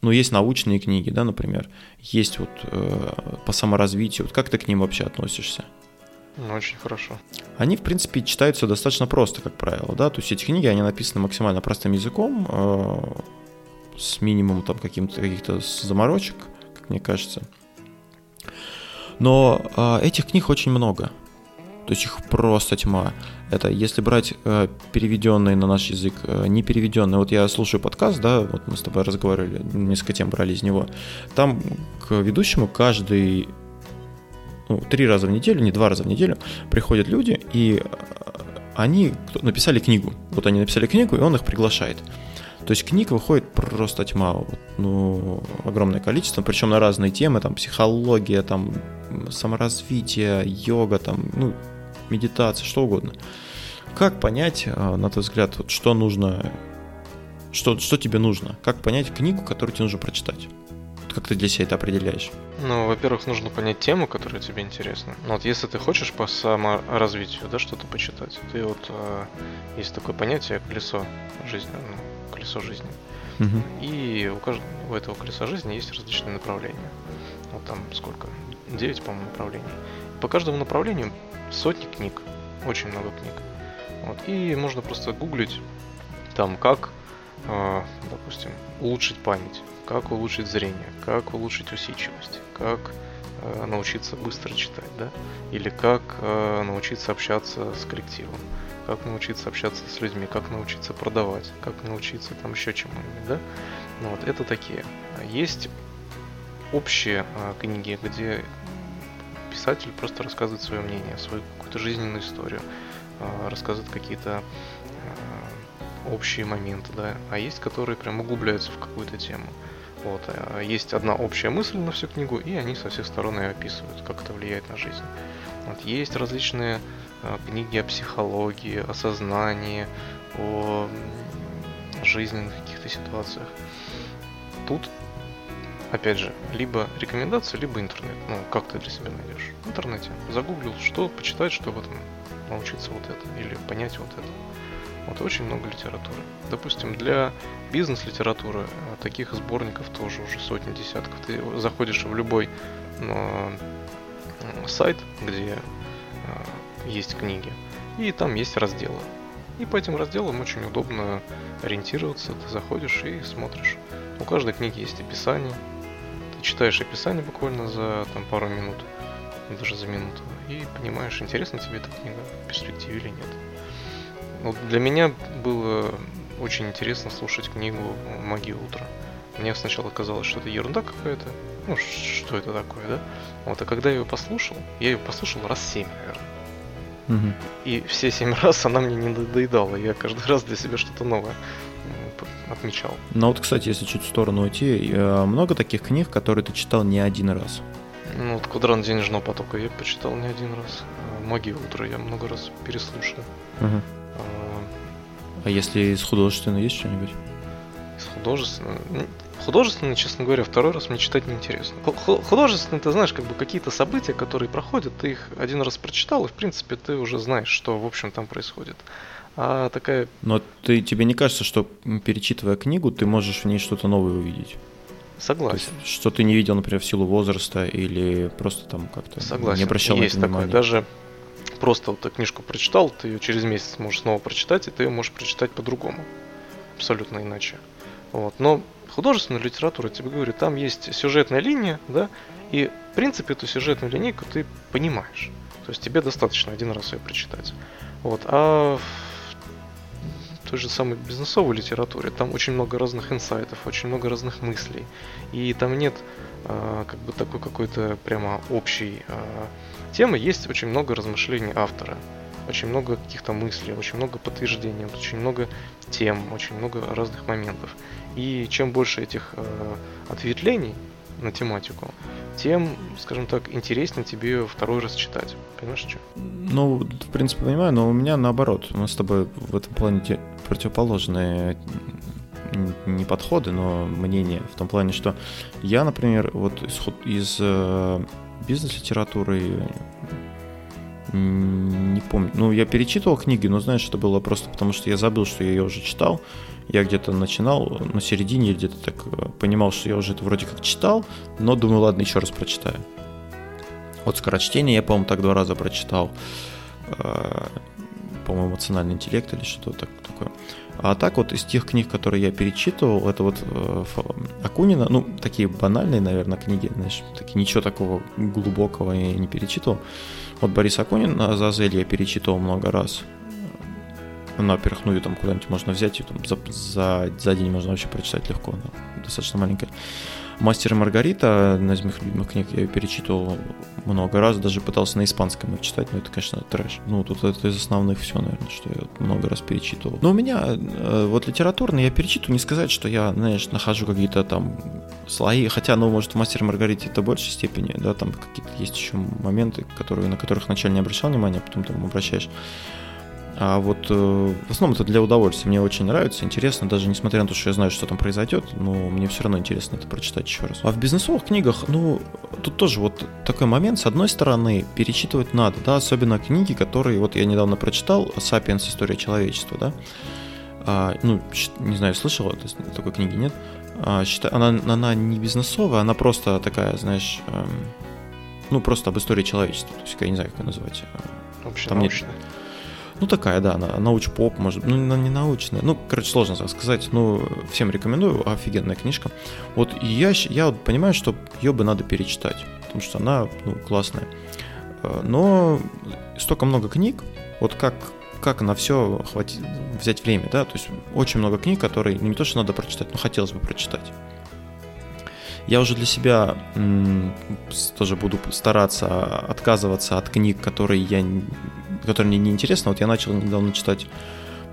A: ну, есть научные книги, да, например, есть вот э, по саморазвитию, вот как ты к ним вообще относишься?
B: Ну, очень хорошо.
A: Они, в принципе, читаются достаточно просто, как правило, да, то есть эти книги, они написаны максимально простым языком, э, с минимумом там каким-то каких-то заморочек, как мне кажется. Но э, этих книг очень много. То есть их просто тьма. Это если брать э, переведенные на наш язык, э, не переведенные. Вот я слушаю подкаст, да, вот мы с тобой разговаривали, несколько тем брали из него. Там к ведущему каждый ну, три раза в неделю, не два раза в неделю, приходят люди, и э, они написали книгу. Вот они написали книгу, и он их приглашает. То есть книг выходит просто тьма, ну, огромное количество, причем на разные темы, там, психология, там, саморазвитие, йога, там, ну, медитация, что угодно. Как понять, э, на твой взгляд, вот, что нужно, что, что тебе нужно? Как понять книгу, которую тебе нужно прочитать? Как ты для себя это определяешь?
B: Ну, во-первых, нужно понять тему, которая тебе интересна. Ну, вот если ты хочешь по саморазвитию, да, что-то почитать, ты вот э, есть такое понятие колесо жизни, ну, колесо жизни. Угу. И у каждого у этого колеса жизни есть различные направления. Вот там сколько? 9, по-моему, направлений. По каждому направлению сотни книг, очень много книг. Вот. И можно просто гуглить там, как, э, допустим, улучшить память как улучшить зрение, как улучшить усидчивость, как э, научиться быстро читать, да, или как э, научиться общаться с коллективом, как научиться общаться с людьми, как научиться продавать, как научиться там еще чему-нибудь, да. Ну, вот это такие. Есть общие э, книги, где писатель просто рассказывает свое мнение, свою какую-то жизненную историю, э, рассказывает какие-то э, общие моменты, да, а есть, которые прям углубляются в какую-то тему. Вот. А есть одна общая мысль на всю книгу, и они со всех сторон ее описывают, как это влияет на жизнь. Вот. Есть различные книги о психологии, о сознании, о жизненных каких-то ситуациях. Тут, опять же, либо рекомендации, либо интернет. Ну, как ты для себя найдешь? В интернете. Загуглил, что почитать, чтобы там научиться вот это, или понять вот это. Вот очень много литературы. Допустим, для бизнес-литературы э, таких сборников тоже уже сотни десятков. Ты заходишь в любой э, сайт, где э, есть книги, и там есть разделы. И по этим разделам очень удобно ориентироваться. Ты заходишь и смотришь. У каждой книги есть описание. Ты читаешь описание буквально за там, пару минут, даже за минуту, и понимаешь, интересна тебе эта книга в перспективе или нет. Вот для меня было очень интересно слушать книгу «Магия утра». Мне сначала казалось, что это ерунда какая-то. Ну, что это такое, да? Вот, а когда я ее послушал, я ее послушал раз семь, наверное. Угу. И все семь раз она мне не надоедала. Я каждый раз для себя что-то новое отмечал.
A: Ну вот, кстати, если чуть в сторону уйти, э, много таких книг, которые ты читал не один раз?
B: Ну, вот «Квадрант денежного потока» я почитал не один раз. «Магию утра» я много раз переслушал. Угу.
A: А если из художественного есть что-нибудь?
B: Из художественного? Художественно, честно говоря, второй раз мне читать неинтересно. Художественно, ты знаешь, как бы какие-то события, которые проходят, ты их один раз прочитал, и в принципе ты уже знаешь, что в общем там происходит. А такая...
A: Но ты, тебе не кажется, что перечитывая книгу, ты можешь в ней что-то новое увидеть?
B: Согласен.
A: Есть, что ты не видел, например, в силу возраста или просто там как-то
B: Согласен.
A: не обращал
B: Есть
A: на это внимания.
B: Такое. Даже просто вот ты книжку прочитал, ты ее через месяц можешь снова прочитать, и ты ее можешь прочитать по-другому. Абсолютно иначе. Вот. Но художественная литература, я тебе говорю, там есть сюжетная линия, да, и в принципе эту сюжетную линейку ты понимаешь. То есть тебе достаточно один раз ее прочитать. Вот. А той же самой бизнесовой литературе там очень много разных инсайтов, очень много разных мыслей. И там нет э, как бы такой какой-то прямо общей э, темы есть очень много размышлений автора, очень много каких-то мыслей, очень много подтверждений, очень много тем, очень много разных моментов. И чем больше этих э, ответвлений на тематику, тем, скажем так, интереснее тебе второй раз читать. Понимаешь, что?
A: Ну, в принципе, понимаю, но у меня наоборот. У нас с тобой в этом плане противоположные не подходы, но мнения. В том плане, что я, например, вот из, из э, бизнес-литературы не помню. Ну, я перечитывал книги, но знаешь, это было просто потому, что я забыл, что я ее уже читал. Я где-то начинал на середине, где-то так э, понимал, что я уже это вроде как читал, но думаю, ладно, еще раз прочитаю. Вот скорочтение я, по-моему, так два раза прочитал. Э, по-моему, эмоциональный интеллект или что-то так, такое. А так вот из тех книг, которые я перечитывал, это вот э, Акунина, ну, такие банальные, наверное, книги, знаешь, такие ничего такого глубокого я не перечитывал. Вот Борис Акунин «Азазель» я перечитывал много раз. Ну, во-первых, ну, ее там куда-нибудь можно взять, ее там за, за, за день можно вообще прочитать легко, она достаточно маленькая. Мастер и Маргарита, одна из моих любимых книг, я ее перечитывал много раз, даже пытался на испанском их читать, но это, конечно, трэш. Ну, тут это из основных все, наверное, что я много раз перечитывал. Но у меня э, вот литературно я перечитываю, не сказать, что я, знаешь, нахожу какие-то там слои, хотя, ну, может, в Мастер и Маргарите это в большей степени, да, там какие-то есть еще моменты, которые, на которых вначале не обращал внимания, а потом там обращаешь. А вот э, в основном это для удовольствия. Мне очень нравится, интересно, даже несмотря на то, что я знаю, что там произойдет, но мне все равно интересно это прочитать еще раз. А в бизнесовых книгах, ну, тут тоже вот такой момент. С одной стороны, перечитывать надо, да, особенно книги, которые, вот я недавно прочитал «Сапиенс. История человечества», да, а, ну, не знаю, слышал, это, такой книги нет. А, считай, она, она не бизнесовая, она просто такая, знаешь, эм, ну, просто об истории человечества. То есть, я не знаю, как ее назвать.
B: Общенаучная. Там нет,
A: ну, такая, да, науч-поп, может, ну, не научная. Ну, короче, сложно сказать. Ну, всем рекомендую, офигенная книжка. Вот я, я вот понимаю, что ее бы надо перечитать, потому что она, ну, классная. Э, но столько много книг, вот как, как на все хватит, взять время, да, то есть очень много книг, которые ну, не то, что надо прочитать, но хотелось бы прочитать. Я уже для себя м, тоже буду стараться отказываться от книг, которые я которое мне не интересно. Вот я начал недавно читать,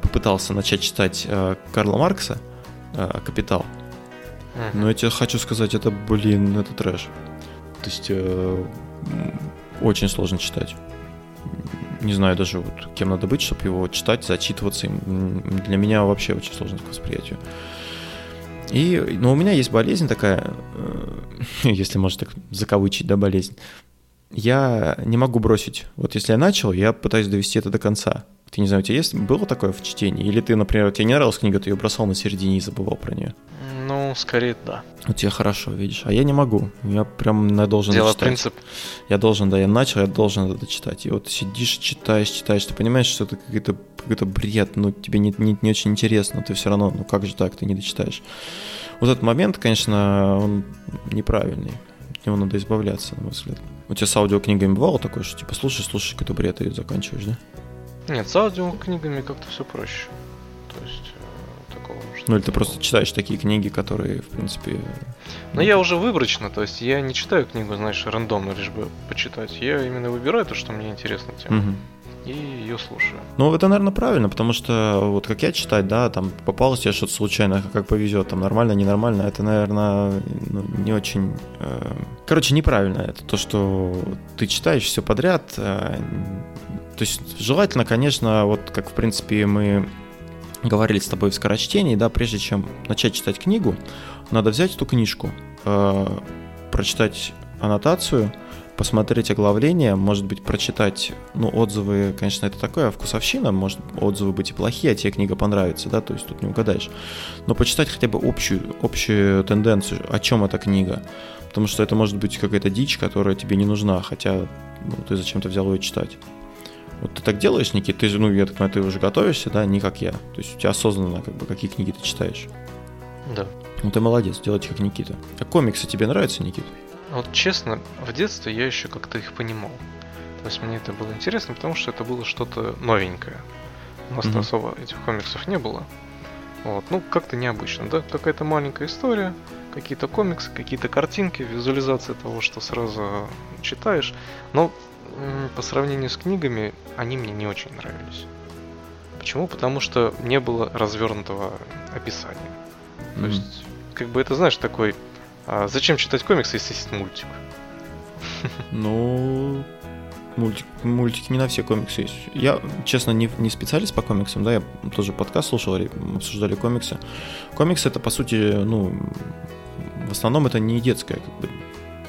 A: попытался начать читать э, Карла Маркса э, «Капитал». Но я тебе хочу сказать, это, блин, это трэш. То есть э, очень сложно читать. Не знаю даже, вот, кем надо быть, чтобы его читать, зачитываться. Для меня вообще очень сложно к восприятию. И, но у меня есть болезнь такая, э, если можно так закавычить, да, болезнь я не могу бросить. Вот если я начал, я пытаюсь довести это до конца. Ты не знаю, у тебя есть было такое в чтении? Или ты, например, тебе не нравилась книга, ты ее бросал на середине и забывал про нее?
B: Ну, скорее да.
A: У тебя хорошо, видишь. А я не могу. Я прям я должен
B: Дело дочитать. принцип.
A: Я должен, да, я начал, я должен это дочитать. И вот сидишь, читаешь, читаешь, ты понимаешь, что это какой-то какой-то бред, ну, тебе не, не, не очень интересно, ты все равно, ну, как же так, ты не дочитаешь. Вот этот момент, конечно, он неправильный. От него надо избавляться, на мой взгляд. У тебя с аудиокнигами бывало такое, что типа слушаешь, слушаешь какой-то бред и заканчиваешь, да?
B: Нет, с аудиокнигами как-то все проще. То есть э, такого
A: что Ну или ты просто читаешь такие книги, которые, в принципе.
B: Ну, я уже выборочно, то есть я не читаю книгу, знаешь, рандомно лишь бы почитать. Я именно выбираю то, что мне интересно тема. Угу и ее слушаю.
A: Ну, это, наверное, правильно, потому что вот как я читать, да, там попалось тебе что-то случайно, как повезет, там нормально, ненормально, это, наверное, ну, не очень... Э... Короче, неправильно это то, что ты читаешь все подряд. Э... То есть желательно, конечно, вот как, в принципе, мы говорили с тобой в скорочтении, да, прежде чем начать читать книгу, надо взять эту книжку, э... прочитать аннотацию, посмотреть оглавление, может быть, прочитать, ну, отзывы, конечно, это такое вкусовщина, может отзывы быть и плохие, а тебе книга понравится, да, то есть тут не угадаешь. Но почитать хотя бы общую, общую тенденцию, о чем эта книга. Потому что это может быть какая-то дичь, которая тебе не нужна, хотя ну, ты зачем-то взял ее читать. Вот ты так делаешь, Никит, ты же, ну, я так понимаю, ты уже готовишься, да, не как я. То есть у тебя осознанно, как бы, какие книги ты читаешь.
B: Да.
A: Ну, ты молодец, делать как Никита. А комиксы тебе нравятся, Никита?
B: Вот честно, в детстве я еще как-то их понимал. То есть мне это было интересно, потому что это было что-то новенькое. У нас mm-hmm. особо этих комиксов не было. Вот, ну, как-то необычно, да? Какая-то маленькая история, какие-то комиксы, какие-то картинки, визуализация того, что сразу читаешь. Но по сравнению с книгами, они мне не очень нравились. Почему? Потому что не было развернутого описания. Mm-hmm. То есть, как бы это, знаешь, такой а зачем читать комиксы, если есть мультик?
A: Ну, мультик, мультики не на все комиксы есть. Я, честно, не, не специалист по комиксам, да, я тоже подкаст слушал, обсуждали комиксы. Комиксы это, по сути, ну, в основном это не детское, как бы,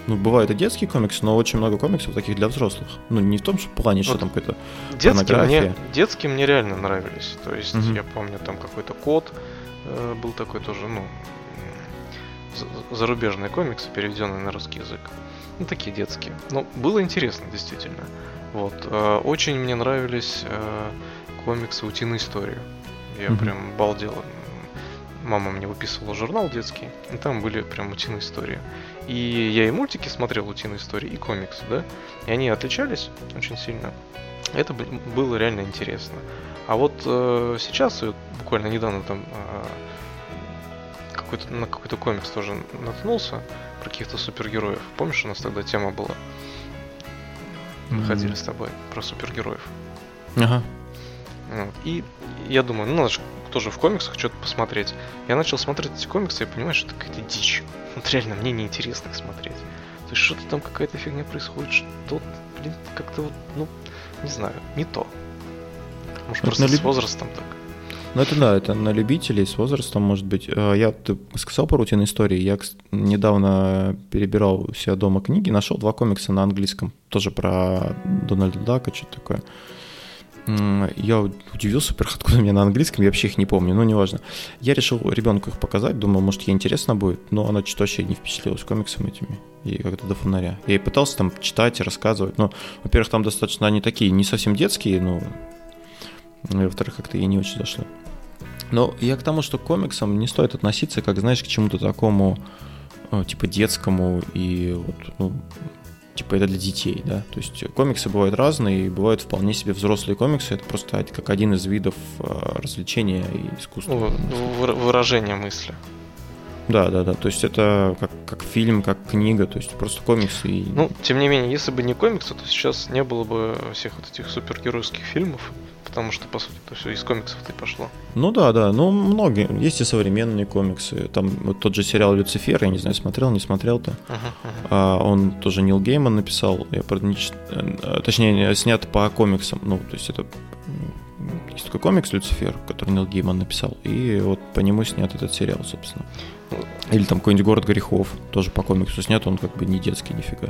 A: ну, бывают и детские комиксы, но очень много комиксов таких для взрослых. Ну, не в том же плане, что вот там какая-то
B: детские мне, детские мне реально нравились. То есть, угу. я помню, там какой-то код э, был такой тоже, ну, зарубежные комиксы, переведенные на русский язык. Ну, такие детские. Но было интересно, действительно. Вот. Э, очень мне нравились э, комиксы «Утиные истории». Я mm-hmm. прям балдел. Мама мне выписывала журнал детский, и там были прям утиные истории. И я и мультики смотрел утиные истории, и комиксы, да? И они отличались очень сильно. Это было реально интересно. А вот э, сейчас, буквально недавно там э, какой-то, на какой-то комикс тоже наткнулся про каких-то супергероев. Помнишь, у нас тогда тема была? Мы mm-hmm. ходили с тобой про супергероев.
A: Ага.
B: Вот. И я думаю, ну надо же тоже в комиксах что-то посмотреть. Я начал смотреть эти комиксы и понимаю, что это какая-то дичь. Вот реально, мне неинтересно их смотреть. То есть что-то там какая-то фигня происходит, что блин, как-то вот, ну, не знаю, не то. Может, это просто с возрастом так.
A: Ну, это да, это на любителей с возрастом, может быть. Э, я, ты сказал про утиные истории, я недавно перебирал у себя дома книги, нашел два комикса на английском, тоже про Дональда Дака, что-то такое. Я удивился, откуда у меня на английском, я вообще их не помню, но неважно. Я решил ребенку их показать, думал, может, ей интересно будет, но она что-то вообще не впечатлилась комиксами этими, и как-то до фонаря. Я ей пытался там читать и рассказывать, но, во-первых, там достаточно они такие, не совсем детские, ну, и, во-вторых, как-то ей не очень зашло. Но я к тому, что к комиксам не стоит относиться, как, знаешь, к чему-то такому, э, типа, детскому и вот, ну, типа это для детей, да. То есть комиксы бывают разные, и бывают вполне себе взрослые комиксы. Это просто как один из видов э, развлечения и искусства.
B: Выражение мысли.
A: Да, да, да. То есть это как, как фильм, как книга, то есть просто комиксы. И...
B: Ну, тем не менее, если бы не комиксы, то сейчас не было бы всех вот этих супергеройских фильмов потому что, по сути, это все из комиксов-то и пошло.
A: Ну да, да, ну многие. Есть и современные комиксы. Там вот тот же сериал «Люцифер», я не знаю, смотрел, не смотрел-то. Uh-huh, uh-huh. А, он тоже Нил Гейман написал, я, правда, не, э, точнее, снят по комиксам. Ну, то есть это есть такой комикс «Люцифер», который Нил Гейман написал, и вот по нему снят этот сериал, собственно. Или там какой-нибудь «Город грехов», тоже по комиксу снят, он как бы не детский нифига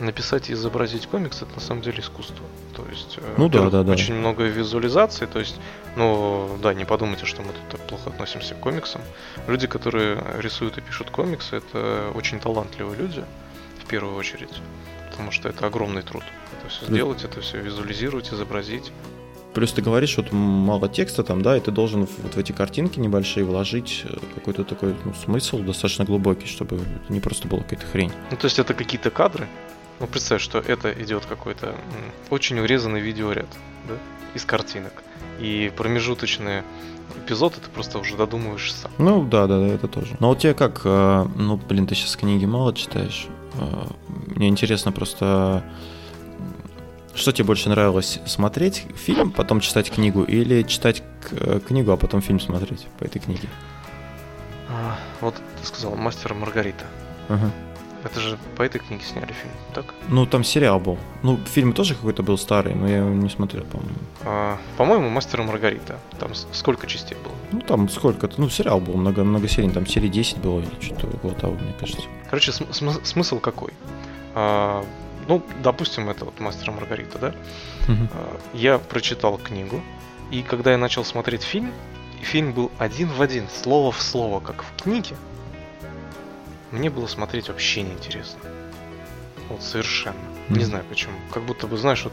B: написать и изобразить комикс это на самом деле искусство. То есть,
A: э, ну да, да, да.
B: Очень много визуализаций, то есть, ну да, не подумайте, что мы тут так плохо относимся к комиксам. Люди, которые рисуют и пишут комиксы, это очень талантливые люди, в первую очередь, потому что это огромный труд. Это все сделать, это все визуализировать, изобразить.
A: Плюс ты говоришь, вот мало текста там, да, и ты должен вот в эти картинки небольшие вложить э, какой-то такой ну, смысл достаточно глубокий, чтобы это не просто была какая-то хрень.
B: Ну, то есть это какие-то кадры, ну, представь, что это идет какой-то очень урезанный видеоряд, да, из картинок. И промежуточный эпизод, это просто уже додумываешь сам.
A: Ну, да, да, да, это тоже. Но вот тебе как, э, ну, блин, ты сейчас книги мало читаешь. Э, мне интересно просто, что тебе больше нравилось, смотреть фильм, потом читать книгу, или читать э, книгу, а потом фильм смотреть по этой книге?
B: А, вот ты сказал, «Мастер Маргарита». Ага. Это же по этой книге сняли фильм, так?
A: Ну, там сериал был. Ну, фильм тоже какой-то был старый, но я его не смотрел, по-моему.
B: А, по-моему, «Мастер и Маргарита». Там сколько частей было?
A: Ну, там сколько-то. Ну, сериал был много, много серий. Там серии 10 было или что-то около того, мне кажется.
B: Короче, см- см- смысл какой? А, ну, допустим, это вот «Мастер и Маргарита», да? Угу. А, я прочитал книгу, и когда я начал смотреть фильм, фильм был один в один, слово в слово, как в книге, мне было смотреть вообще неинтересно. Вот совершенно. Mm-hmm. Не знаю почему. Как будто бы, знаешь, вот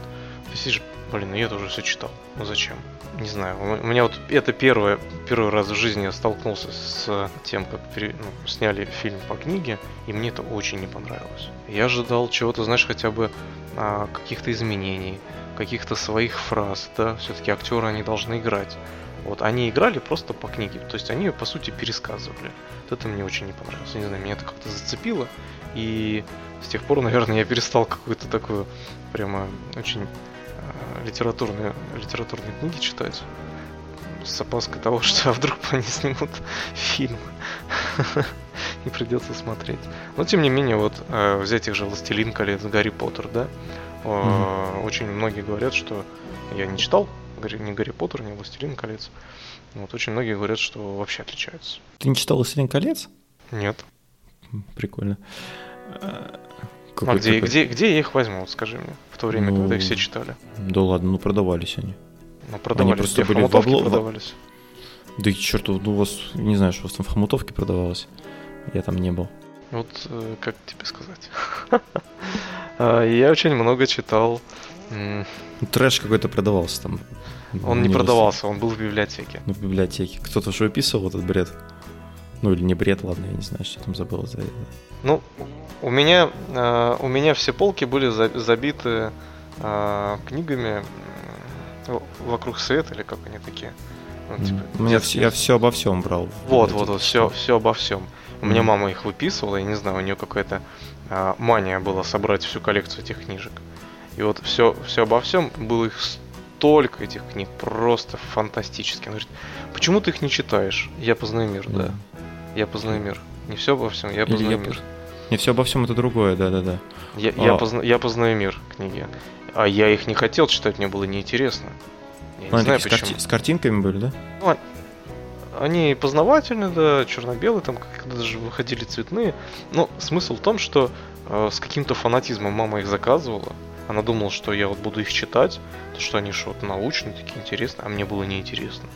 B: ты сидишь, блин, ну я тоже все читал. Ну зачем? Не знаю. У меня вот это первое, первый раз в жизни я столкнулся с тем, как пере, ну, сняли фильм по книге, и мне это очень не понравилось. Я ожидал чего-то, знаешь, хотя бы а, каких-то изменений, каких-то своих фраз, да, все-таки актеры они должны играть. Вот они играли просто по книге, то есть они ее по сути пересказывали. Вот это мне очень не понравилось. Не знаю, меня это как-то зацепило. И с тех пор, наверное, я перестал какую-то такую прямо очень э, литературные, литературные книги читать. С опаской того, что а вдруг они снимут фильм. И придется смотреть. Но тем не менее, вот э, взять их же Властелин колец, Гарри Поттер, да. Э, очень многие говорят, что я не читал ни Гарри Поттер, ни Властелин колец. Вот очень многие говорят, что вообще отличаются.
A: Ты не читал «Властелин колец»?
B: Нет.
A: Прикольно.
B: А, а где, где, где я их возьму, вот скажи мне, в то время, ну, когда их все читали?
A: Да ладно, ну продавались они.
B: Ну продавались, они просто были в обло... продавались.
A: Да и черт, ну у вас, не знаю, что у вас там в хомутовке продавалось. Я там не был.
B: Вот, э, как тебе сказать? А, Я очень много читал.
A: Трэш какой-то продавался там.
B: Он не продавался, он был в библиотеке.
A: Ну, в библиотеке. Кто-то же выписывал этот бред. Ну, или не бред, ладно, я не знаю, что там забыл за это.
B: Ну, у меня, э, у меня все полки были за- забиты э, книгами вокруг света, или как они такие. Ну, типа,
A: У меня
B: детские.
A: вс- я все обо всем брал.
B: Вот, вот, вот, все, все обо всем. У меня мама их выписывала, я не знаю, у нее какая-то а, мания была собрать всю коллекцию этих книжек. И вот все, все обо всем, было их столько этих книг, просто фантастически. Она говорит, почему ты их не читаешь? Я познаю мир, да.
A: Да.
B: Я познаю мир. Не все обо всем, я
A: Или
B: познаю
A: я
B: мир.
A: Не все обо всем это другое, да-да-да.
B: Я, я,
A: А.
B: позна- я познаю мир книги. А я их не хотел читать, мне было неинтересно. Я не
A: Они
B: знаю
A: такие с,
B: почему.
A: карти- с картинками были, да?
B: Они познавательны, да, черно-белые, там когда даже выходили цветные. Но смысл в том, что э, с каким-то фанатизмом мама их заказывала. Она думала, что я вот буду их читать, то что они что-то научные, такие интересные, а мне было неинтересно.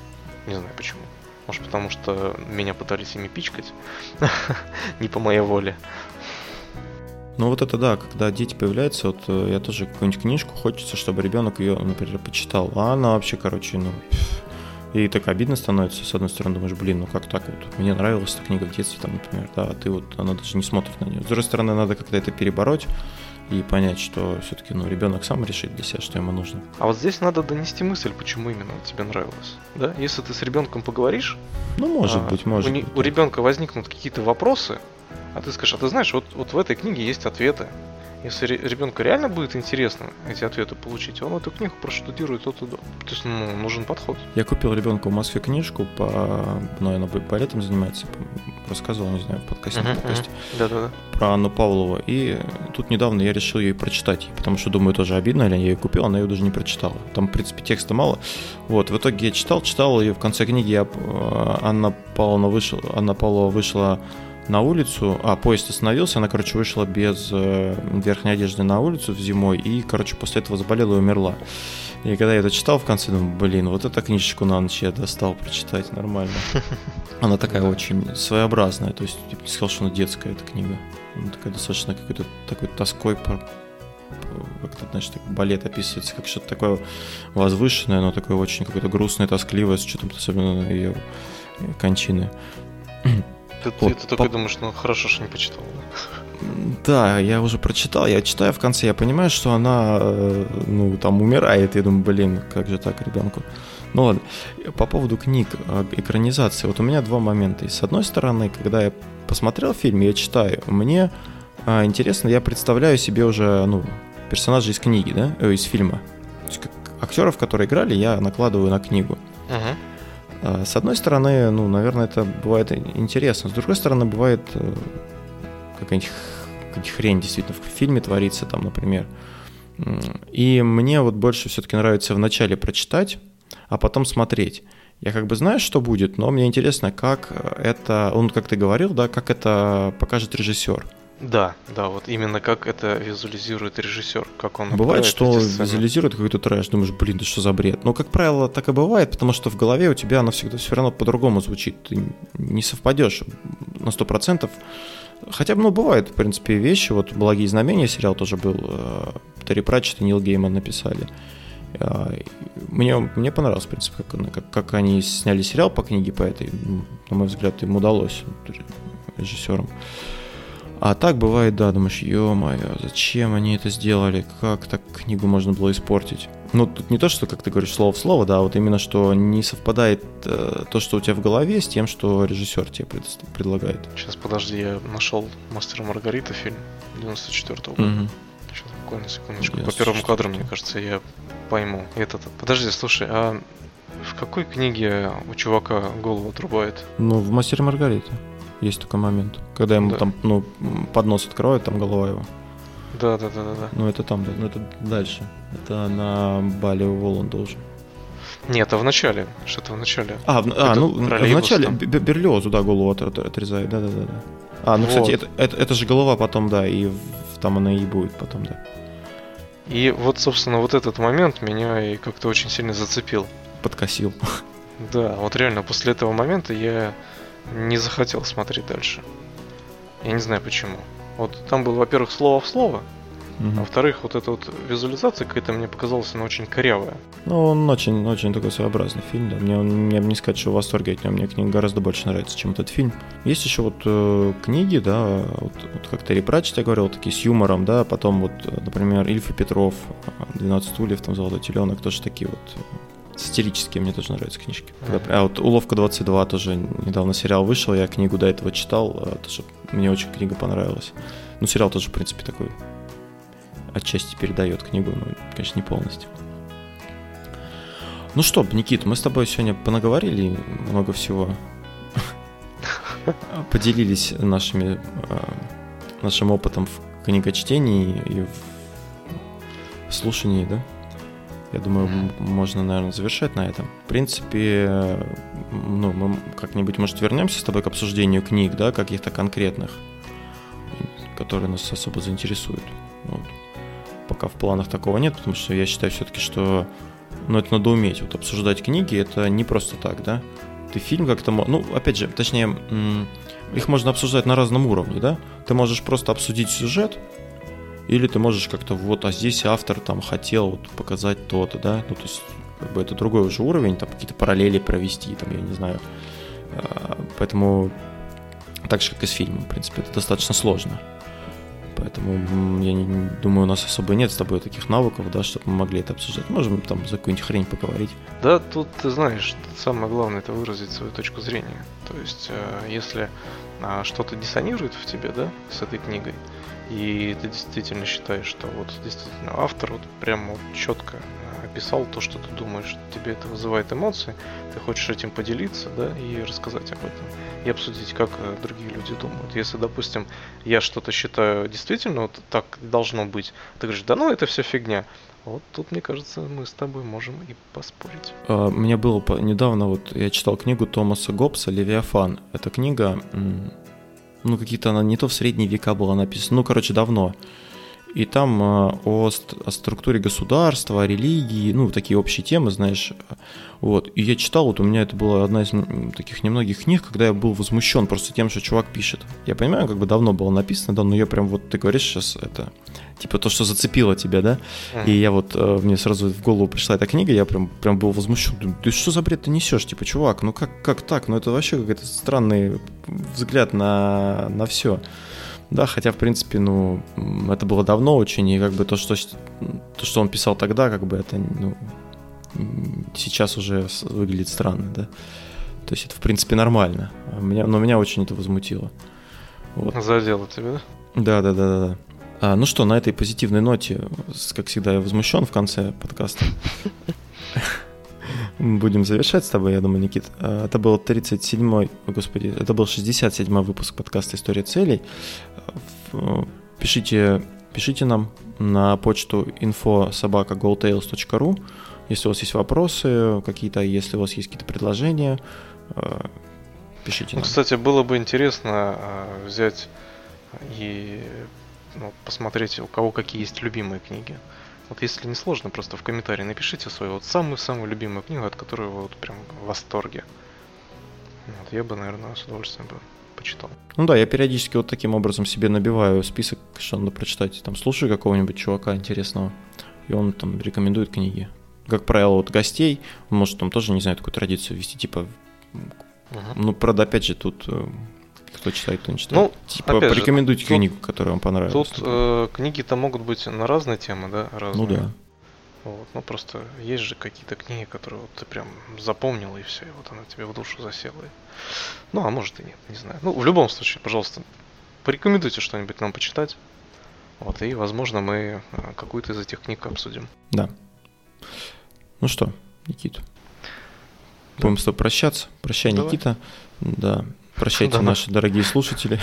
B: Не знаю почему. Может потому что меня пытались ими пичкать. Не по моей воле.
A: Ну вот это да, когда дети появляются, вот э, я тоже какую-нибудь книжку, хочется, чтобы ребенок ее, например, почитал. А она вообще, короче, ну... И так обидно становится, с одной стороны, думаешь, блин, ну как так вот, мне нравилась эта книга в детстве, там, например, да, а ты вот, она даже не смотрит на нее. С другой стороны, надо как-то это перебороть и понять, что все-таки, ну, ребенок сам решит для себя, что ему нужно.
B: А вот здесь надо донести мысль, почему именно тебе нравилось. Да? Если ты с ребенком поговоришь,
A: Ну, может
B: а,
A: быть, может
B: у,
A: быть.
B: у ребенка возникнут какие-то вопросы, а ты скажешь, а ты знаешь, вот, вот в этой книге есть ответы. Если ребенку реально будет интересно эти ответы получить, он эту книгу проштудирует от и до. То есть, ну, нужен подход.
A: Я купил ребенку в Москве книжку по, ну, она балетом занимается, рассказывал, не знаю, в подкасте,
B: Мгм,
A: подкасте.
B: Да-да-да.
A: про Анну Павлову. И тут недавно я решил ее прочитать, потому что думаю, тоже обидно, или я ее купил, она ее даже не прочитала. Там, в принципе, текста мало. Вот, в итоге я читал, читал, и в конце книги я, э, Анна Павловна вышла, Анна Павлова вышла на улицу, а поезд остановился, она, короче, вышла без э, верхней одежды на улицу в зимой, и, короче, после этого заболела и умерла. И когда я это читал в конце, думаю, блин, вот эту книжечку на ночь я достал прочитать нормально. Она такая очень своеобразная, то есть я бы не сказал, что она детская эта книга. Она такая достаточно какой-то такой тоской как-то, так балет описывается как что-то такое возвышенное, но такое очень какое-то грустное, тоскливое, с учетом особенно ее кончины.
B: Ты, ты-
A: Вот,
B: ты только
A: по-
B: думаешь, ну хорошо, что не почитал. да?
A: Я уже прочитал, я читаю в конце, я понимаю, что она, э, ну, там умирает, я думаю, блин, как же так ребенку. Ну ладно, по поводу книг, э, экранизации, вот у меня два момента. И с одной стороны, когда я посмотрел фильм, я читаю, мне э, интересно, я представляю себе уже, ну, персонажей из книги, да, э, из фильма. То есть как актеров, которые играли, я накладываю на книгу.
B: Мгм.
A: А, С одной стороны, ну, наверное, это бывает интересно. С другой стороны, бывает э, какая-нибудь хрень действительно в фильме творится, там, например. И мне вот больше все-таки нравится вначале прочитать, а потом смотреть. Я как бы знаю, что будет, но мне интересно, как это, он, как ты говорил, да, как это покажет режиссер.
B: Да, да, вот именно как это визуализирует режиссер, как он
A: Бывает, что визуализирует какой-то трэш, думаешь, блин, да что за бред. Но, как правило, так и бывает, потому что в голове у тебя оно всегда все равно по-другому звучит. Ты не совпадешь на 100%. Хотя, ну, бывают, в принципе, вещи. Вот «Благие знамения» сериал тоже был. э, Терри Пратчетт и Нил Гейман написали. Э, Мне, мне понравилось, в принципе, как, как, как они сняли сериал по книге по этой. На мой взгляд, им удалось режиссерам. А так бывает, да, думаешь, ё-моё, зачем они это сделали, как так книгу можно было испортить? Ну, тут не то, что, как ты говоришь, слово в слово, да, а вот именно, что не совпадает э, то, что у тебя в голове, с тем, что режиссер тебе пред- предлагает.
B: Сейчас, подожди, я нашел «Мастера и Маргарита» фильм 94 года.
A: Мгм.
B: Сейчас, буквально секундочку.
A: Я
B: По первому кадру, мне кажется, я пойму. Этот, подожди, слушай, а в какой книге у чувака голову отрубает?
A: Ну, в «Мастере Маргарита» есть такой момент, когда ему
B: Да.
A: там, ну, поднос открывают, там голова его.
B: Да, да, да, да, да.
A: Ну, это там, да, ну, это дальше. Это на бале у Воланда уже.
B: Нет, а в начале. Что-то в начале.
A: А, в, а
B: Это
A: ну, в начале
B: там.
A: Берлиозу, да, голову от- от- отрезает, да-да-да. А, ну,
B: Вот.
A: кстати, это, это, это же голова потом, да, и в- там она и будет потом, да.
B: И вот, собственно, вот этот момент меня и как-то очень сильно зацепил.
A: Подкосил.
B: Да, вот реально после этого момента я не захотел смотреть дальше. Я не знаю почему. Вот там было, во-первых, слово в слово, Угу. Во-вторых, вот эта вот визуализация какая-то мне показалась, она очень корявая.
A: Ну, он очень, очень такой своеобразный фильм, да. Мне, мне не сказать, что в восторге от него, мне книга гораздо больше нравится, чем этот фильм. Есть еще вот э, книги, да, вот, вот как Терри Пратчет, я говорил, такие с юмором, да, потом вот, например, Ильф и Петров, 12 стульев, там, Золотой теленок, тоже такие вот э, сатирические, мне тоже нравятся книжки. А вот «Уловка 22» тоже недавно сериал вышел, я книгу до этого читал, а, тоже мне очень книга понравилась. Ну, сериал тоже, в принципе, такой отчасти передает книгу, но, конечно, не полностью. Ну что, Никит, мы с тобой сегодня понаговорили много всего. Поделились нашими, а, нашим опытом в книгочтении и в слушании, да? Я думаю, можно, наверное, завершать на этом. В принципе, ну, мы как-нибудь, может, вернемся с тобой к обсуждению книг, да, каких-то конкретных, которые нас особо заинтересуют. Вот пока в планах такого нет, потому что я считаю все-таки, что ну, это надо уметь. Вот обсуждать книги это не просто так, да. Ты фильм как-то... Ну, опять же, точнее, их можно обсуждать на разном уровне, да. Ты можешь просто обсудить сюжет, или ты можешь как-то вот, а здесь автор там хотел вот показать то-то, да. Ну, то есть, как бы это другой уже уровень, там какие-то параллели провести, там, я не знаю. А, поэтому так же, как и с фильмом, в принципе, это достаточно сложно. Поэтому я не, думаю, у нас особо нет с тобой таких навыков, да, чтобы мы могли это обсуждать. Можем там за какую-нибудь хрень поговорить.
B: Да, тут ты знаешь, самое главное это выразить свою точку зрения. То есть, э, если э, что-то диссонирует в тебе, да, с этой книгой, и ты действительно считаешь, что вот действительно автор вот прям вот четко описал то, что ты думаешь, тебе это вызывает эмоции, ты хочешь этим поделиться, да, и рассказать об этом, и обсудить, как э, другие люди думают. Если, допустим, я что-то считаю действительно вот так должно быть, ты говоришь, да ну это все фигня, вот тут, мне кажется, мы с тобой можем и поспорить.
A: Uh, мне было недавно, вот я читал книгу Томаса Гоббса «Левиафан». Эта книга, ну, какие-то она не то в средние века была написана, ну, короче, давно и там э, о, о структуре государства, о религии, ну, такие общие темы, знаешь. Вот. И я читал, вот у меня это была одна из таких немногих книг, когда я был возмущен просто тем, что чувак пишет. Я понимаю, как бы давно было написано, да, но я прям вот, ты говоришь сейчас это, типа то, что зацепило тебя, да, mm. и я вот, э, мне сразу в голову пришла эта книга, я прям, прям был возмущен, думаю, ты что за бред ты несешь, типа, чувак, ну как, как так, ну это вообще какой-то странный взгляд на, на все. Да, хотя, в принципе, ну, это было давно очень, и как бы то, что, то, что он писал тогда, как бы это, ну, сейчас уже выглядит странно, да. То есть это, в принципе, нормально. Меня, но меня очень это возмутило.
B: Вот. Задело тебя, да?
A: Да, да, да, да. да. А, ну что, на этой позитивной ноте, как всегда, я возмущен в конце подкаста. Будем завершать с тобой, я думаю, Никит. А, это был 37-й, господи, это был 67-й выпуск подкаста «История целей». Пишите, пишите нам на почту info собака если у вас есть вопросы какие-то, если у вас есть какие-то предложения, э, пишите.
B: Ну, кстати, было бы интересно э, взять и ну, посмотреть, у кого какие есть любимые книги. Вот если не сложно, просто в комментарии напишите свою вот самую-самую любимую книгу, от которой вы вот прям в восторге. Вот, я бы, наверное, с удовольствием бы почитал.
A: Ну да, я периодически вот таким образом себе набиваю список, что надо прочитать. Там слушаю какого-нибудь чувака интересного, и он там рекомендует книги. Как правило, вот гостей, он может там тоже, не знаю, такую традицию вести, типа, uh-huh. ну, правда, опять же, тут э, кто читает, кто не читает. Ну, типа, порекомендуйте же, книгу, тут, которая вам понравилась.
B: Тут э, книги-то могут быть на разные темы, да, разные.
A: Ну да.
B: Вот, ну просто есть же какие-то книги, которые вот ты прям запомнил и все, и вот она тебе в душу засела. Ну, а может и нет, не знаю. Ну, в любом случае, пожалуйста, порекомендуйте что-нибудь нам почитать. Вот, и, возможно, мы э, какую-то из этих книг обсудим.
A: Да. Ну что, Никита. Да. Будем с тобой прощаться. Прощай, Давай. Никита. Да. Прощайте, да, наши дорогие слушатели.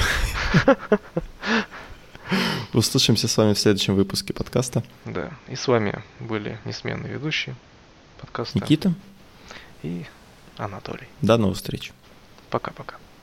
A: Услышимся с вами в следующем выпуске подкаста.
B: Да, и с вами были несменные ведущие подкаста.
A: Никита.
B: И Анатолий.
A: До новых встреч.
B: Пока-пока.